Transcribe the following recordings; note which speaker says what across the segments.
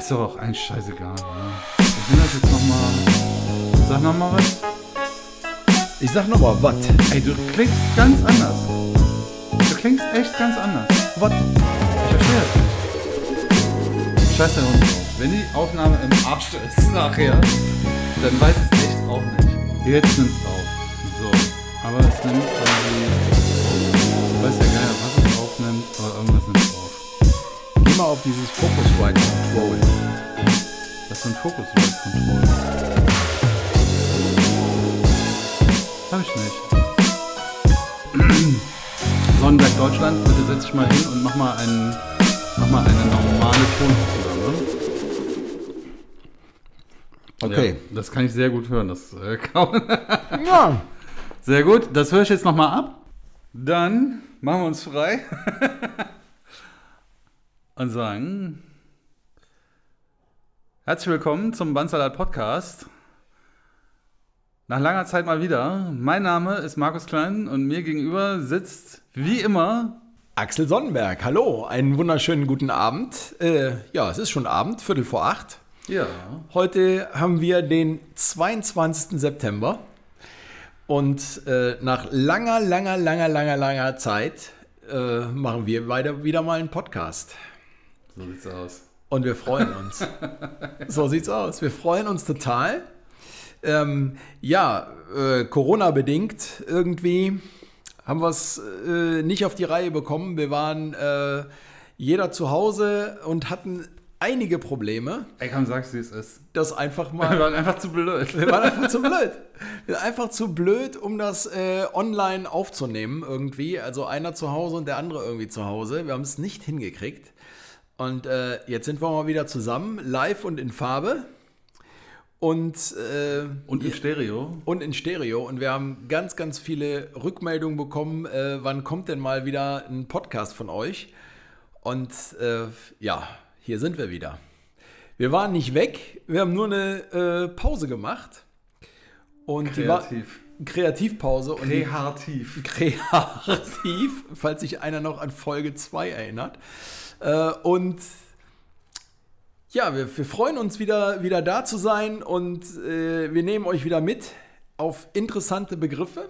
Speaker 1: ist doch auch ein scheißegal. Ne? Ich will das jetzt nochmal. Sag nochmal was.
Speaker 2: Ich sag nochmal, was?
Speaker 1: Ey, du klingst ganz anders. Du klingst echt ganz anders.
Speaker 2: Was?
Speaker 1: Ich verstehe das nicht. Scheiß der Hund. Wenn die Aufnahme im Arsch ist nachher, dann weiß ich es echt auch nicht. Jetzt nimmt's auf. So. Aber es nimmt irgendwie. Ich weiß ja gar nicht, was es aufnimmt, aber irgendwas nimmt es auf.
Speaker 2: Geh mal auf dieses Focusrite
Speaker 1: Focusrite Control. Hab ich nicht. Sonnenberg Deutschland, bitte setz dich mal hin und mach mal, einen, mach mal eine normale Tonaufnahme.
Speaker 2: Okay.
Speaker 1: Ja, das kann ich sehr gut hören. Das äh, kann
Speaker 2: Ja.
Speaker 1: Sehr gut, das höre ich jetzt nochmal ab. Dann machen wir uns frei und sagen: Herzlich willkommen zum Bandsalat Podcast. Nach langer Zeit mal wieder. Mein Name ist Markus Klein und mir gegenüber sitzt wie immer.
Speaker 2: Axel Sonnenberg, hallo, einen wunderschönen guten Abend. Äh, ja, es ist schon Abend, Viertel vor acht.
Speaker 1: Ja.
Speaker 2: Heute haben wir den 22. September und äh, nach langer, langer, langer, langer, langer Zeit äh, machen wir weiter, wieder mal einen Podcast.
Speaker 1: So sieht's aus.
Speaker 2: Und wir freuen uns. so sieht's aus. Wir freuen uns total. Ähm, ja, äh, Corona-bedingt irgendwie haben wir es äh, nicht auf die Reihe bekommen. Wir waren äh, jeder zu Hause und hatten einige Probleme.
Speaker 1: Ey, komm, sag's, wie es ist.
Speaker 2: Das einfach
Speaker 1: Wir
Speaker 2: mal.
Speaker 1: waren einfach zu blöd.
Speaker 2: Wir waren einfach zu blöd. Wir waren einfach zu blöd, um das äh, online aufzunehmen irgendwie. Also einer zu Hause und der andere irgendwie zu Hause. Wir haben es nicht hingekriegt. Und äh, jetzt sind wir mal wieder zusammen, live und in Farbe. Und, äh,
Speaker 1: Und in Stereo.
Speaker 2: und in Stereo. Und wir haben ganz, ganz viele Rückmeldungen bekommen. Äh, wann kommt denn mal wieder ein Podcast von euch? Und äh, ja, hier sind wir wieder. Wir waren nicht weg, wir haben nur eine äh, Pause gemacht. Und
Speaker 1: Kreativ.
Speaker 2: Kreativpause und
Speaker 1: Kreativ.
Speaker 2: kreativ, falls sich einer noch an Folge 2 erinnert. Äh, und ja, wir, wir freuen uns wieder, wieder da zu sein und äh, wir nehmen euch wieder mit auf interessante Begriffe.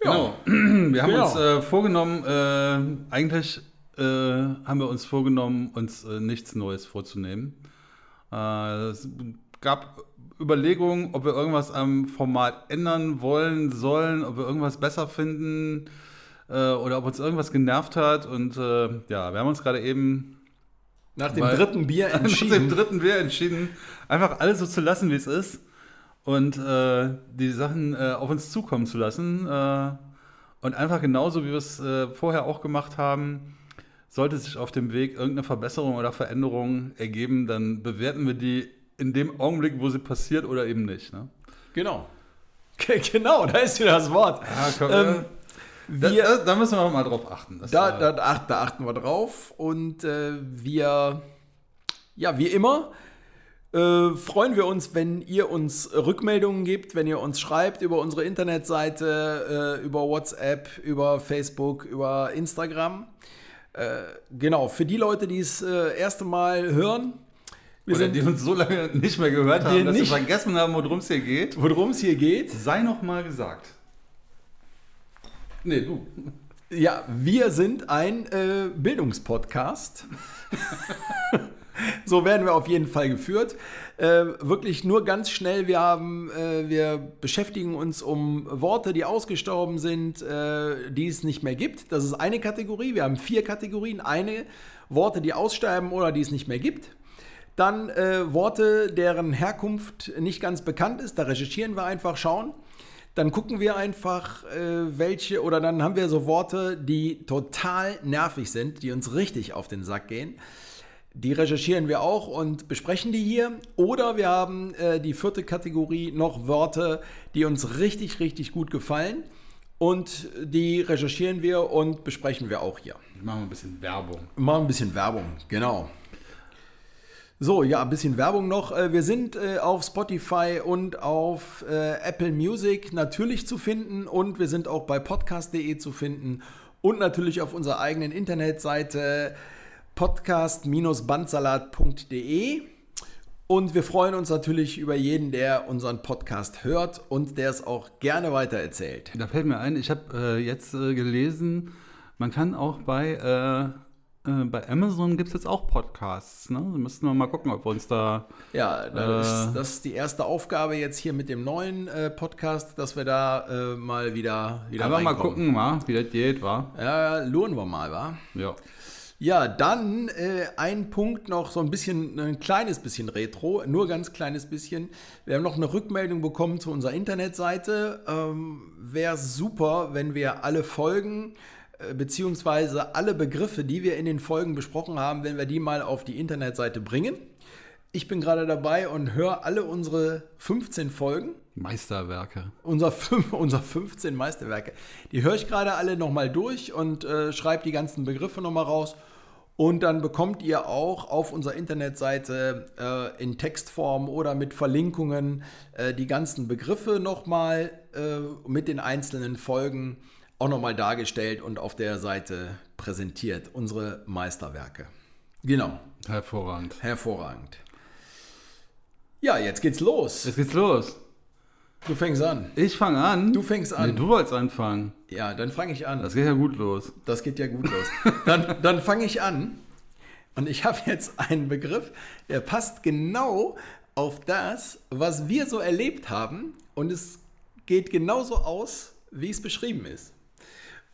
Speaker 1: Genau. Wir haben
Speaker 2: Genau.
Speaker 1: uns äh, vorgenommen, äh, eigentlich äh, haben wir uns vorgenommen, uns äh, nichts Neues vorzunehmen. Es gab Überlegungen, ob wir irgendwas am Format ändern wollen, sollen, ob wir irgendwas besser finden äh, oder ob uns irgendwas genervt hat. Und äh, ja, wir haben uns gerade eben
Speaker 2: Nach dem dritten Bier
Speaker 1: nach dem
Speaker 2: entschieden.
Speaker 1: dritten Bier entschieden, einfach alles so zu lassen, wie es ist und äh, die Sachen äh, auf uns zukommen zu lassen. Äh, und einfach genauso, wie wir es äh, vorher auch gemacht haben, sollte sich auf dem Weg irgendeine Verbesserung oder Veränderung ergeben, dann bewerten wir die in dem Augenblick, wo sie passiert oder eben nicht. Ne?
Speaker 2: Genau. Genau, da ist wieder das Wort.
Speaker 1: Ja, komm,
Speaker 2: Ähm, wir-
Speaker 1: da, da müssen wir mal drauf achten.
Speaker 2: Da,
Speaker 1: äh,
Speaker 2: da, acht, da achten wir drauf und äh, wir, ja, wie immer, äh, freuen wir uns, wenn ihr uns Rückmeldungen gebt, wenn ihr uns schreibt über unsere Internetseite, äh, über WhatsApp, über Facebook, über Instagram. Äh, genau, für die Leute, die es äh, erste Mal hören, wir
Speaker 1: oder
Speaker 2: sind,
Speaker 1: die uns so lange nicht mehr gehört haben, dass
Speaker 2: nicht-
Speaker 1: sie vergessen haben, worum es hier geht.
Speaker 2: worum es hier geht.
Speaker 1: Sei noch mal gesagt. Nee, du.
Speaker 2: Ja, wir sind ein äh, Bildungspodcast. so werden wir auf jeden Fall geführt. Äh, wirklich nur ganz schnell. Wir haben, äh, wir beschäftigen uns um Worte, die ausgestorben sind, äh, die es nicht mehr gibt. Das ist eine Kategorie. Wir haben vier Kategorien. Eine Worte, die aussterben oder die es nicht mehr gibt. Dann äh, Worte, deren Herkunft nicht ganz bekannt ist. Da recherchieren wir einfach, schauen. Dann gucken wir einfach, äh, welche, oder dann haben wir so Worte, die total nervig sind, die uns richtig auf den Sack gehen. Die recherchieren wir auch und besprechen die hier. Oder wir haben äh, die vierte Kategorie noch Worte, die uns richtig, richtig gut gefallen. Und die recherchieren wir und besprechen wir auch hier.
Speaker 1: Machen wir ein bisschen Werbung.
Speaker 2: Mal ein bisschen Werbung, genau. So, ja, ein bisschen Werbung noch. Äh, Wir sind äh, auf Spotify und auf äh, Apple Music natürlich zu finden und wir sind auch bei podcast.de zu finden und natürlich auf unserer eigenen Internetseite podcast-bandsalat.de. Und wir freuen uns natürlich über jeden, der unseren Podcast hört und der es auch gerne weitererzählt.
Speaker 1: Da fällt mir ein, ich habe äh, jetzt gelesen, man kann auch bei, äh, äh bei Amazon gibt es jetzt auch Podcasts. Ne? Da müssten wir mal gucken, ob wir uns da.
Speaker 2: Ja, das, ist, das ist die erste Aufgabe jetzt hier mit dem neuen äh, Podcast, dass wir da äh, mal wieder, wieder
Speaker 1: Einfach mal gucken, wa? wie das geht, wa?
Speaker 2: Ja, luren wir mal, wa?
Speaker 1: Ja.
Speaker 2: Ja, dann äh, ein Punkt noch, so ein bisschen, ein kleines bisschen Retro, nur ganz kleines bisschen. Wir haben noch eine Rückmeldung bekommen zu unserer Internetseite. Ähm, Wäre super, wenn wir alle Folgen äh, beziehungsweise alle Begriffe, die wir in den Folgen besprochen haben, wenn wir die mal auf die Internetseite bringen. Ich bin gerade dabei und höre alle unsere 15 Folgen.
Speaker 1: Meisterwerke.
Speaker 2: Unser, unser 15 Meisterwerke. Die höre ich gerade alle nochmal durch und äh, schreibe die ganzen Begriffe nochmal raus. Und dann bekommt ihr auch auf unserer Internetseite äh, in Textform oder mit Verlinkungen äh, die ganzen Begriffe nochmal äh, mit den einzelnen Folgen auch nochmal dargestellt und auf der Seite präsentiert. Unsere Meisterwerke. Genau.
Speaker 1: Hervorragend.
Speaker 2: Hervorragend. Ja, jetzt geht's los.
Speaker 1: Jetzt geht's los.
Speaker 2: Du fängst an.
Speaker 1: Ich fange an.
Speaker 2: Du fängst an.
Speaker 1: Nee, du wolltest anfangen.
Speaker 2: Ja, dann fange ich an.
Speaker 1: Das geht ja gut los.
Speaker 2: Das geht ja gut los. Dann, dann fange ich an. Und ich habe jetzt einen Begriff, der passt genau auf das, was wir so erlebt haben. Und es geht genauso aus, wie es beschrieben ist.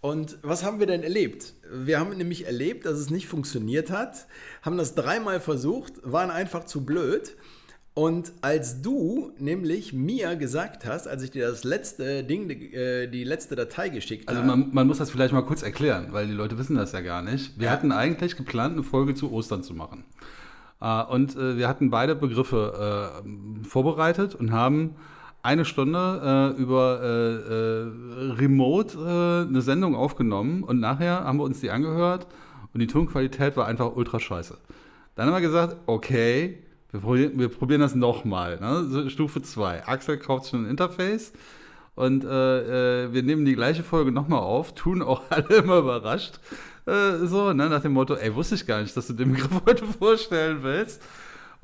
Speaker 2: Und was haben wir denn erlebt? Wir haben nämlich erlebt, dass es nicht funktioniert hat, haben das dreimal versucht, waren einfach zu blöd und als du nämlich mir gesagt hast, als ich dir das letzte Ding, äh, die letzte Datei geschickt
Speaker 1: also habe. Also man, man, muss das vielleicht mal kurz erklären, weil die Leute wissen das ja gar nicht. Wir ja. hatten eigentlich geplant, eine Folge zu Ostern zu machen. Äh, und äh, wir hatten beide Begriffe vorbereitet und haben eine Stunde über Remote eine Sendung aufgenommen und nachher haben wir uns die angehört und die Tonqualität war einfach ultra scheiße. Dann haben wir gesagt, okay, wir probieren, wir probieren das nochmal. Ne? Stufe 2. Axel kauft schon ein Interface und äh, äh, wir nehmen die gleiche Folge nochmal auf, tun auch alle immer überrascht. Äh, so, ne? nach dem Motto, ey, wusste ich gar nicht, dass du den Begriff heute vorstellen willst.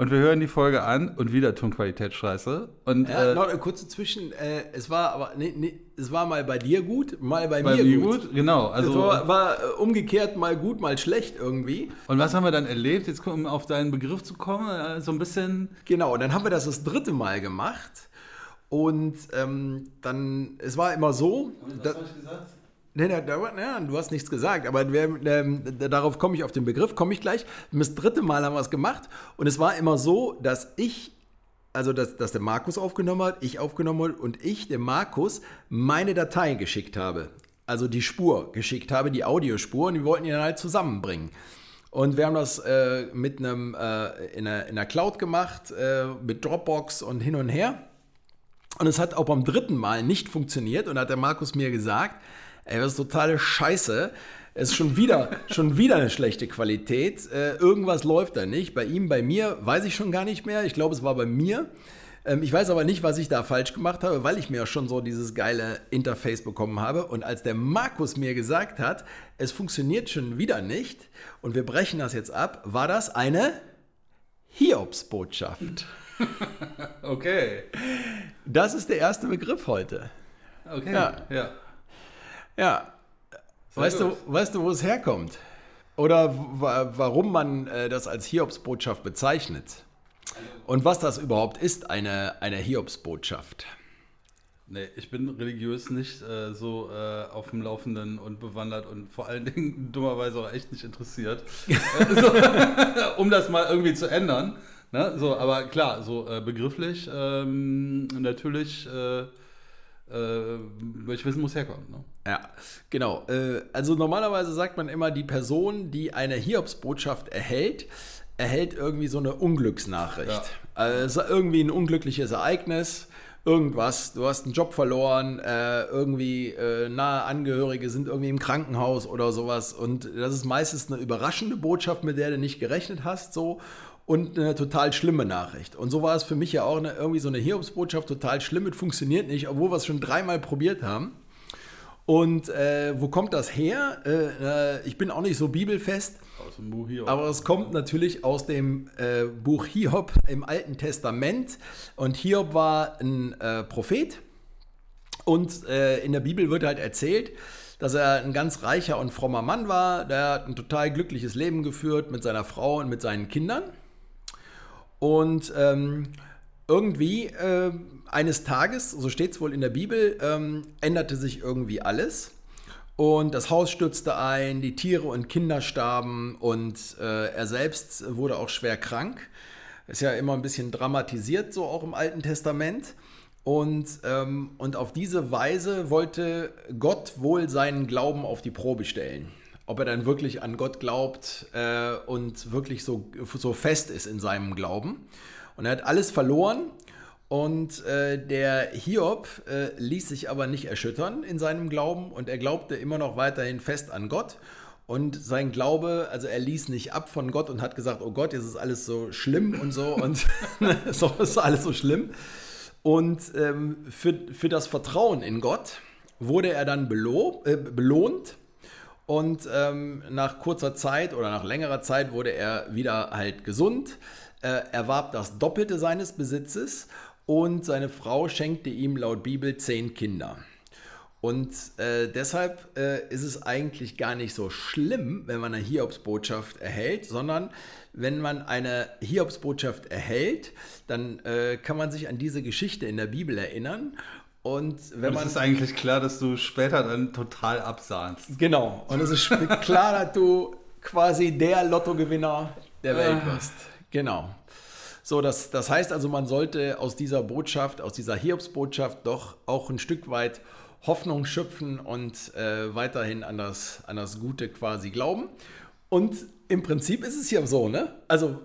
Speaker 1: Und wir hören die Folge an und wieder Tonqualität scheiße. Und,
Speaker 2: ja, äh, noch eine kurze Zwischen. Äh, es war aber nee, nee, es war mal bei dir gut, mal bei, bei mir, gut. gut.
Speaker 1: Genau. Also
Speaker 2: es war, war, äh, umgekehrt mal gut, mal schlecht irgendwie.
Speaker 1: Und was haben wir dann erlebt? Jetzt um auf deinen Begriff zu kommen, äh, so ein bisschen.
Speaker 2: Genau. Und dann haben wir das das dritte Mal gemacht. Und ähm, dann, es war immer so. Und was habe ich gesagt? Nee, nee, nee, du hast nichts gesagt, aber wir, ähm, darauf komme ich auf den Begriff, komme ich gleich. Das dritte Mal haben wir es gemacht und es war immer so, dass ich, also dass, dass der Markus aufgenommen hat, ich aufgenommen habe und ich, dem Markus, meine Datei geschickt habe. Also die Spur geschickt habe, die Audiospur und wir wollten die dann halt zusammenbringen. Und wir haben das äh, mit einem, äh, in, einer, in einer Cloud gemacht, äh, mit Dropbox und hin und her. Und es hat auch beim dritten Mal nicht funktioniert und hat der Markus mir gesagt, ey, das ist totale Scheiße. Es ist schon wieder, schon wieder eine schlechte Qualität. Äh, irgendwas läuft da nicht. Bei ihm, bei mir, weiß ich schon gar nicht mehr. Ich glaube, es war bei mir. Ähm, ich weiß aber nicht, was ich da falsch gemacht habe, weil ich mir schon so dieses geile Interface bekommen habe. Und als der Markus mir gesagt hat, es funktioniert schon wieder nicht und wir brechen das jetzt ab, war das eine Hiobsbotschaft.
Speaker 1: okay.
Speaker 2: Das ist der erste Begriff heute.
Speaker 1: Okay. Ja. ja.
Speaker 2: Ja. weißt du, weißt du, wo es herkommt? Oder warum man äh, das als Hiobsbotschaft bezeichnet? Und was das überhaupt ist, eine, eine Hiobsbotschaft?
Speaker 1: Nee, ich bin religiös nicht äh, so äh, auf dem Laufenden und bewandert und vor allen Dingen dummerweise auch echt nicht interessiert, so, um das mal irgendwie zu ändern. Ne? So, aber klar, so äh, begrifflich ähm, natürlich äh, äh, ich wissen, wo es herkommt. Ne?
Speaker 2: Ja, genau. Äh, also normalerweise sagt man immer, die Person, die eine Hiobsbotschaft erhält, erhält irgendwie so eine Unglücksnachricht. Ja. Also irgendwie ein unglückliches Ereignis, irgendwas, du hast einen Job verloren, äh, irgendwie nahe Angehörige sind irgendwie im Krankenhaus oder sowas und das ist meistens eine überraschende Botschaft, mit der du nicht gerechnet hast, so und eine total schlimme Nachricht. Und so war es für mich ja auch eine, irgendwie so eine Hiobsbotschaft, total schlimm, es funktioniert nicht, obwohl wir es schon dreimal probiert haben. Und äh, wo kommt das her? Äh, äh, ich bin auch nicht so bibelfest.
Speaker 1: Aus dem Buch Hiob.
Speaker 2: Aber es kommt natürlich aus dem äh, Buch Hiob im Alten Testament. Und Hiob war ein äh, Prophet. Und äh, in der Bibel wird halt erzählt, dass er ein ganz reicher und frommer Mann war. Der hat ein total glückliches Leben geführt mit seiner Frau und mit seinen Kindern. Und ähm, irgendwie äh, eines Tages, so steht es wohl in der Bibel, ähm, änderte sich irgendwie alles. Und das Haus stürzte ein, die Tiere und Kinder starben und äh, er selbst wurde auch schwer krank. Ist ja immer ein bisschen dramatisiert, so auch im Alten Testament. Und, ähm, und auf diese Weise wollte Gott wohl seinen Glauben auf die Probe stellen. Ob er dann wirklich an Gott glaubt äh, und wirklich so, so fest ist in seinem Glauben. Und er hat alles verloren. Und äh, der Hiob äh, ließ sich aber nicht erschüttern in seinem Glauben und er glaubte immer noch weiterhin fest an Gott. Und sein Glaube, also er ließ nicht ab von Gott und hat gesagt, oh Gott, jetzt ist alles so schlimm und so und so ist alles so schlimm. Und ähm, für, für das Vertrauen in Gott wurde er dann belo äh, belohnt. Und ähm, nach kurzer Zeit oder nach längerer Zeit wurde er wieder halt gesund, erwarb das Doppelte seines Besitzes und seine Frau schenkte ihm laut Bibel zehn Kinder. Und äh, deshalb äh, ist es eigentlich gar nicht so schlimm, wenn man eine Hiobsbotschaft erhält, sondern wenn man eine Hiobsbotschaft erhält, dann äh, kann man sich an diese Geschichte in der Bibel erinnern. Und wenn
Speaker 1: und
Speaker 2: man.
Speaker 1: Es ist eigentlich klar, dass du später dann total absahnst.
Speaker 2: Genau. Und es ist klar, dass du quasi der Lottogewinner der Welt
Speaker 1: Ah.
Speaker 2: wirst. Genau. So, das, das heißt also, man sollte aus dieser Botschaft, aus dieser Hiobsbotschaft doch auch ein Stück weit Hoffnung schöpfen und äh, weiterhin an das, an das Gute quasi glauben. Und im Prinzip ist es ja so, ne? Also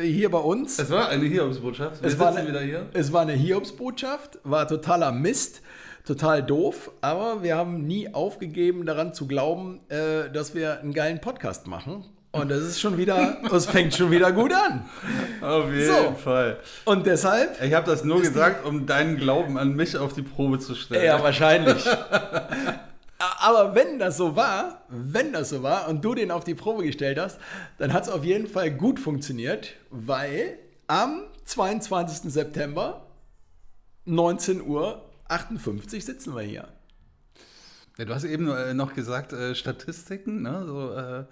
Speaker 2: äh, hier bei uns.
Speaker 1: Es war eine Hiobsbotschaft. Wir
Speaker 2: Es war, eine,
Speaker 1: wieder hier.
Speaker 2: es war eine Hiobsbotschaft, war totaler Mist, total doof, aber wir haben nie aufgegeben, daran zu glauben, äh, dass wir einen geilen Podcast machen. Und das ist schon wieder, es fängt schon wieder gut an.
Speaker 1: Auf jeden
Speaker 2: So.
Speaker 1: Fall.
Speaker 2: Und deshalb,
Speaker 1: Ich habe das nur gesagt, um deinen Glauben an mich auf die Probe zu stellen.
Speaker 2: ja, wahrscheinlich. Aber wenn das so war, wenn das so war und du den auf die Probe gestellt hast, dann hat es auf jeden Fall gut funktioniert, weil am 22. September 19.58 Uhr sitzen wir hier.
Speaker 1: Ja, du hast eben äh, noch gesagt, äh, Statistiken. Ne? So, äh,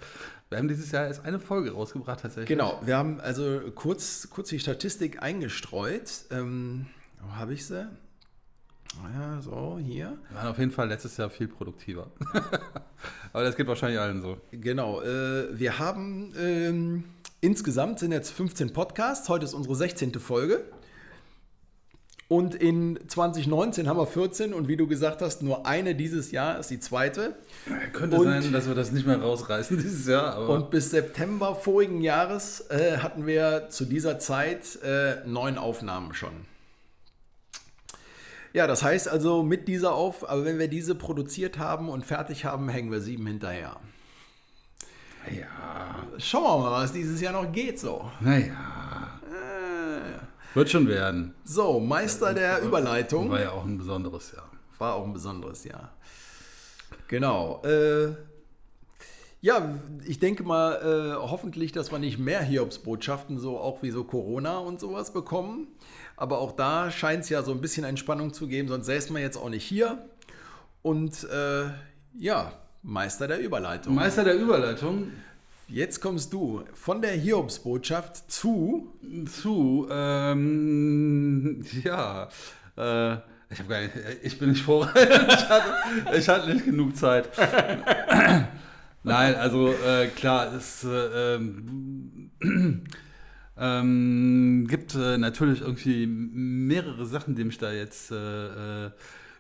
Speaker 1: wir haben dieses Jahr erst eine Folge rausgebracht, tatsächlich.
Speaker 2: Genau, wir haben also kurz, kurz die Statistik eingestreut. Ähm, wo habe ich sie? Ja, so, hier.
Speaker 1: Wir waren auf jeden Fall letztes Jahr viel produktiver. Aber das geht wahrscheinlich allen so.
Speaker 2: Genau, äh, wir haben ähm, insgesamt sind jetzt 15 Podcasts. Heute ist unsere 16. Folge. Und in 2019 haben wir 14 und wie du gesagt hast, nur eine dieses Jahr ist die zweite.
Speaker 1: Könnte
Speaker 2: Und-
Speaker 1: sein, dass wir das nicht mehr rausreißen dieses Jahr. Aber
Speaker 2: Und bis September vorigen Jahres äh, hatten wir zu dieser Zeit äh, neun Aufnahmen schon. Ja, das heißt also mit dieser Auf, aber wenn wir diese produziert haben und fertig haben, hängen wir sieben hinterher.
Speaker 1: ja,
Speaker 2: Schauen wir mal, was dieses Jahr noch geht so.
Speaker 1: naja, wird schon werden.
Speaker 2: So, Meister der Überleitung.
Speaker 1: War ja auch ein besonderes Jahr.
Speaker 2: War auch ein besonderes Jahr. Genau. Äh, ja, ich denke mal, äh, hoffentlich, dass wir nicht mehr Hiobsbotschaften, so auch wie so Corona und sowas bekommen. Aber auch da scheint es ja so ein bisschen Entspannung zu geben, sonst säßen wir jetzt auch nicht hier. Und äh, ja, Meister der Überleitung.
Speaker 1: Meister der Überleitung
Speaker 2: Jetzt kommst du von der Hiobsbotschaft zu.
Speaker 1: zu, ähm, ja, äh, ich, gar nicht, ich bin nicht vorbereitet, ich hatte, ich hatte nicht genug Zeit. Nein, also äh, klar, es äh, ähm, ähm, gibt äh, natürlich irgendwie mehrere Sachen, die mich da jetzt äh, äh,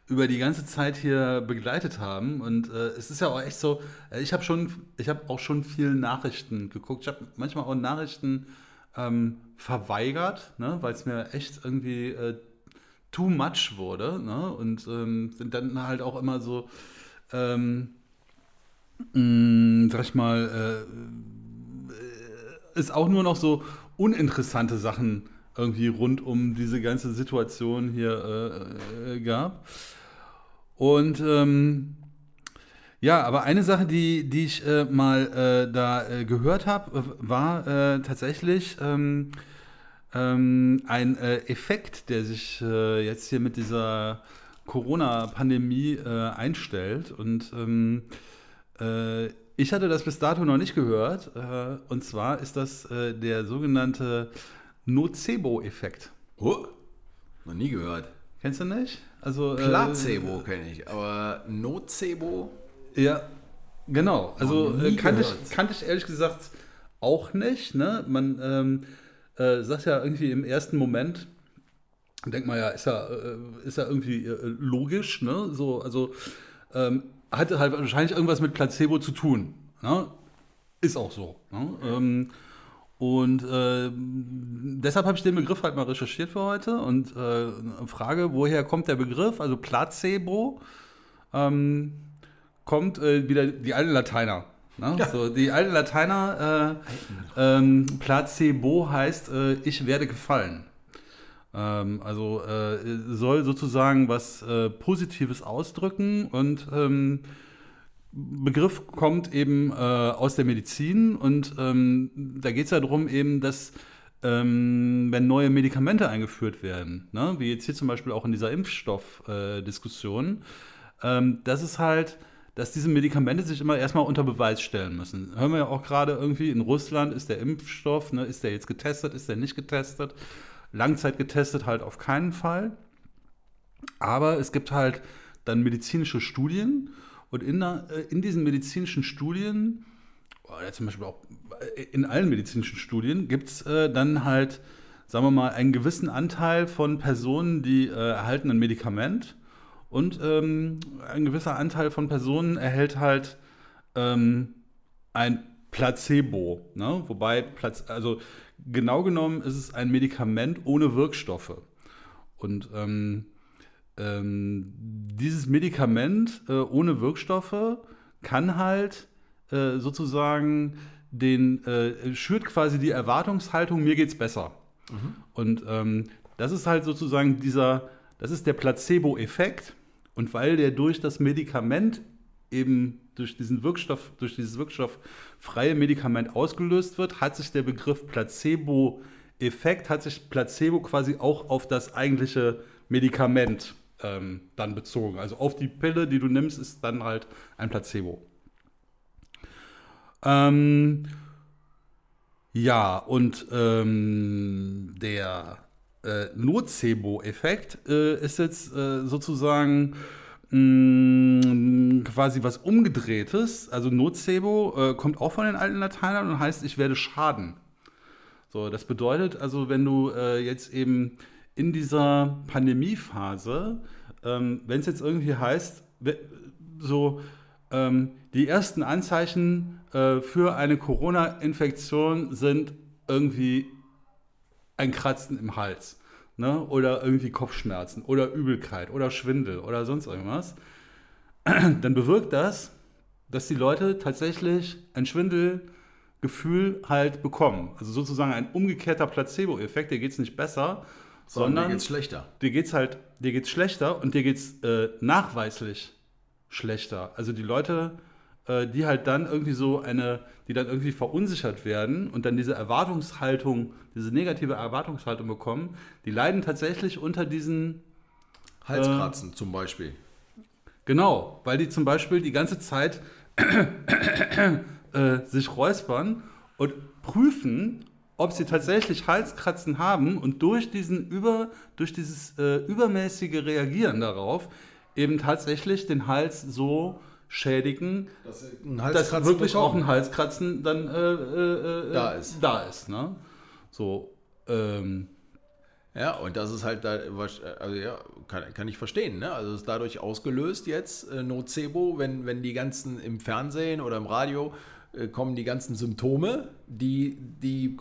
Speaker 1: über die ganze Zeit hier begleitet haben. Und äh, es ist ja auch echt so, äh, ich habe schon, ich habe auch schon viel Nachrichten geguckt. Ich habe manchmal auch Nachrichten ähm, verweigert, ne, weil es mir echt irgendwie äh, too much wurde. Ne? Und ähm, sind dann halt auch immer so, ähm, mh, sag ich mal, äh, ist auch nur noch so uninteressante Sachen irgendwie rund um diese ganze Situation hier äh, äh, gab. Und ähm, Ja, aber eine Sache, die, die ich äh, mal äh, da äh, gehört habe, war äh, tatsächlich ähm, ähm, ein äh, Effekt, der sich äh, jetzt hier mit dieser Corona-Pandemie einstellt. Und ähm, ich hatte das bis dato noch nicht gehört. und zwar ist das der sogenannte Nocebo-Effekt.
Speaker 2: Oh, noch nie gehört.
Speaker 1: Kennst du nicht?
Speaker 2: Also, Placebo kenne ich, aber Nocebo?
Speaker 1: Ja, genau. Also äh, kannte, ich, kannte ich ehrlich gesagt auch nicht. Ne? Man ähm, äh, sagt ja irgendwie im ersten Moment, denkt man ja, ist ja, äh, ist ja irgendwie äh, logisch. Ne? So, also ähm, hatte halt wahrscheinlich irgendwas mit Placebo zu tun. Ne? Ist auch so. Ne? Ähm, und äh, deshalb habe ich den Begriff halt mal recherchiert für heute und äh, frage, woher kommt der Begriff? Also Placebo. Ähm, kommt äh, wieder die alten Lateiner. Ne? Ja. So, die alten Lateiner, äh, ähm, Placebo heißt, äh, ich werde gefallen. Ähm, also äh, soll sozusagen was Positives ausdrücken und ähm, Begriff kommt eben äh, aus der Medizin und ähm, da geht es ja darum eben, dass ähm, wenn neue Medikamente eingeführt werden, ne? wie jetzt hier zum Beispiel auch in dieser Impfstoffdiskussion, ähm, das ist halt dass diese Medikamente sich immer erstmal unter Beweis stellen müssen. Hören wir ja auch gerade irgendwie, in Russland ist der Impfstoff, ne, ist der jetzt getestet, ist der nicht getestet? Langzeit getestet halt auf keinen Fall. Aber es gibt halt dann medizinische Studien und in, der, äh, in diesen medizinischen Studien, oder zum Beispiel auch äh, in allen medizinischen Studien, gibt es äh, dann halt, sagen wir mal, einen gewissen Anteil von Personen, die äh, erhalten ein Medikament und ähm, ein gewisser Anteil von Personen erhält halt ähm, ein Placebo. Ne? Wobei, also genau genommen ist es ein Medikament ohne Wirkstoffe. Und ähm, ähm dieses Medikament äh, ohne Wirkstoffe kann halt äh, sozusagen den, äh, schürt quasi die Erwartungshaltung, mir geht's besser. Mhm. Und ähm, das ist halt sozusagen dieser das ist der Placebo-Effekt. Und weil der durch das Medikament eben durch diesen Wirkstoff, durch dieses wirkstofffreie Medikament ausgelöst wird, hat sich der Begriff Placebo-Effekt, hat sich Placebo quasi auch auf das eigentliche Medikament ähm, dann bezogen. Also auf die Pille, die du nimmst, ist dann halt ein Placebo. Ähm, ja, und ähm, der äh, Nocebo-Effekt äh, ist jetzt äh, sozusagen mm, quasi was umgedrehtes. Also Nocebo äh, kommt auch von den alten Lateinern und heißt, ich werde schaden. So, das bedeutet also, wenn du äh, jetzt eben in dieser Pandemiephase, ähm, wenn es jetzt irgendwie heißt, so ähm, die ersten Anzeichen äh, für eine Corona-Infektion sind irgendwie ein Kratzen im Hals. Ne? Oder irgendwie Kopfschmerzen oder Übelkeit oder Schwindel oder sonst irgendwas. Dann bewirkt das, dass die Leute tatsächlich ein Schwindelgefühl halt bekommen. Also sozusagen ein umgekehrter Placebo-Effekt, dir geht es nicht besser, sondern, dir
Speaker 2: es schlechter.
Speaker 1: Dir geht's halt, dir geht's schlechter und dir geht's äh, nachweislich schlechter. Also die Leute äh, die halt dann irgendwie so eine, die dann irgendwie verunsichert werden und dann diese Erwartungshaltung, diese negative Erwartungshaltung bekommen, die leiden tatsächlich unter diesen
Speaker 2: Halskratzen äh, zum Beispiel.
Speaker 1: Genau, weil die zum Beispiel die ganze Zeit äh, sich räuspern und prüfen, ob sie tatsächlich Halskratzen haben und durch diesen über, durch dieses äh, übermäßige Reagieren darauf eben tatsächlich den Hals so schädigen, dass, dass wirklich bekommen. auch ein Halskratzen dann äh, äh, äh, da ist. Da ist ne? So, ähm,
Speaker 2: ja, und das ist halt da, also ja, kann, kann ich verstehen, ne? Also ist dadurch ausgelöst jetzt, äh, Nocebo, wenn, wenn die ganzen im Fernsehen oder im Radio kommen die ganzen Symptome, die, die,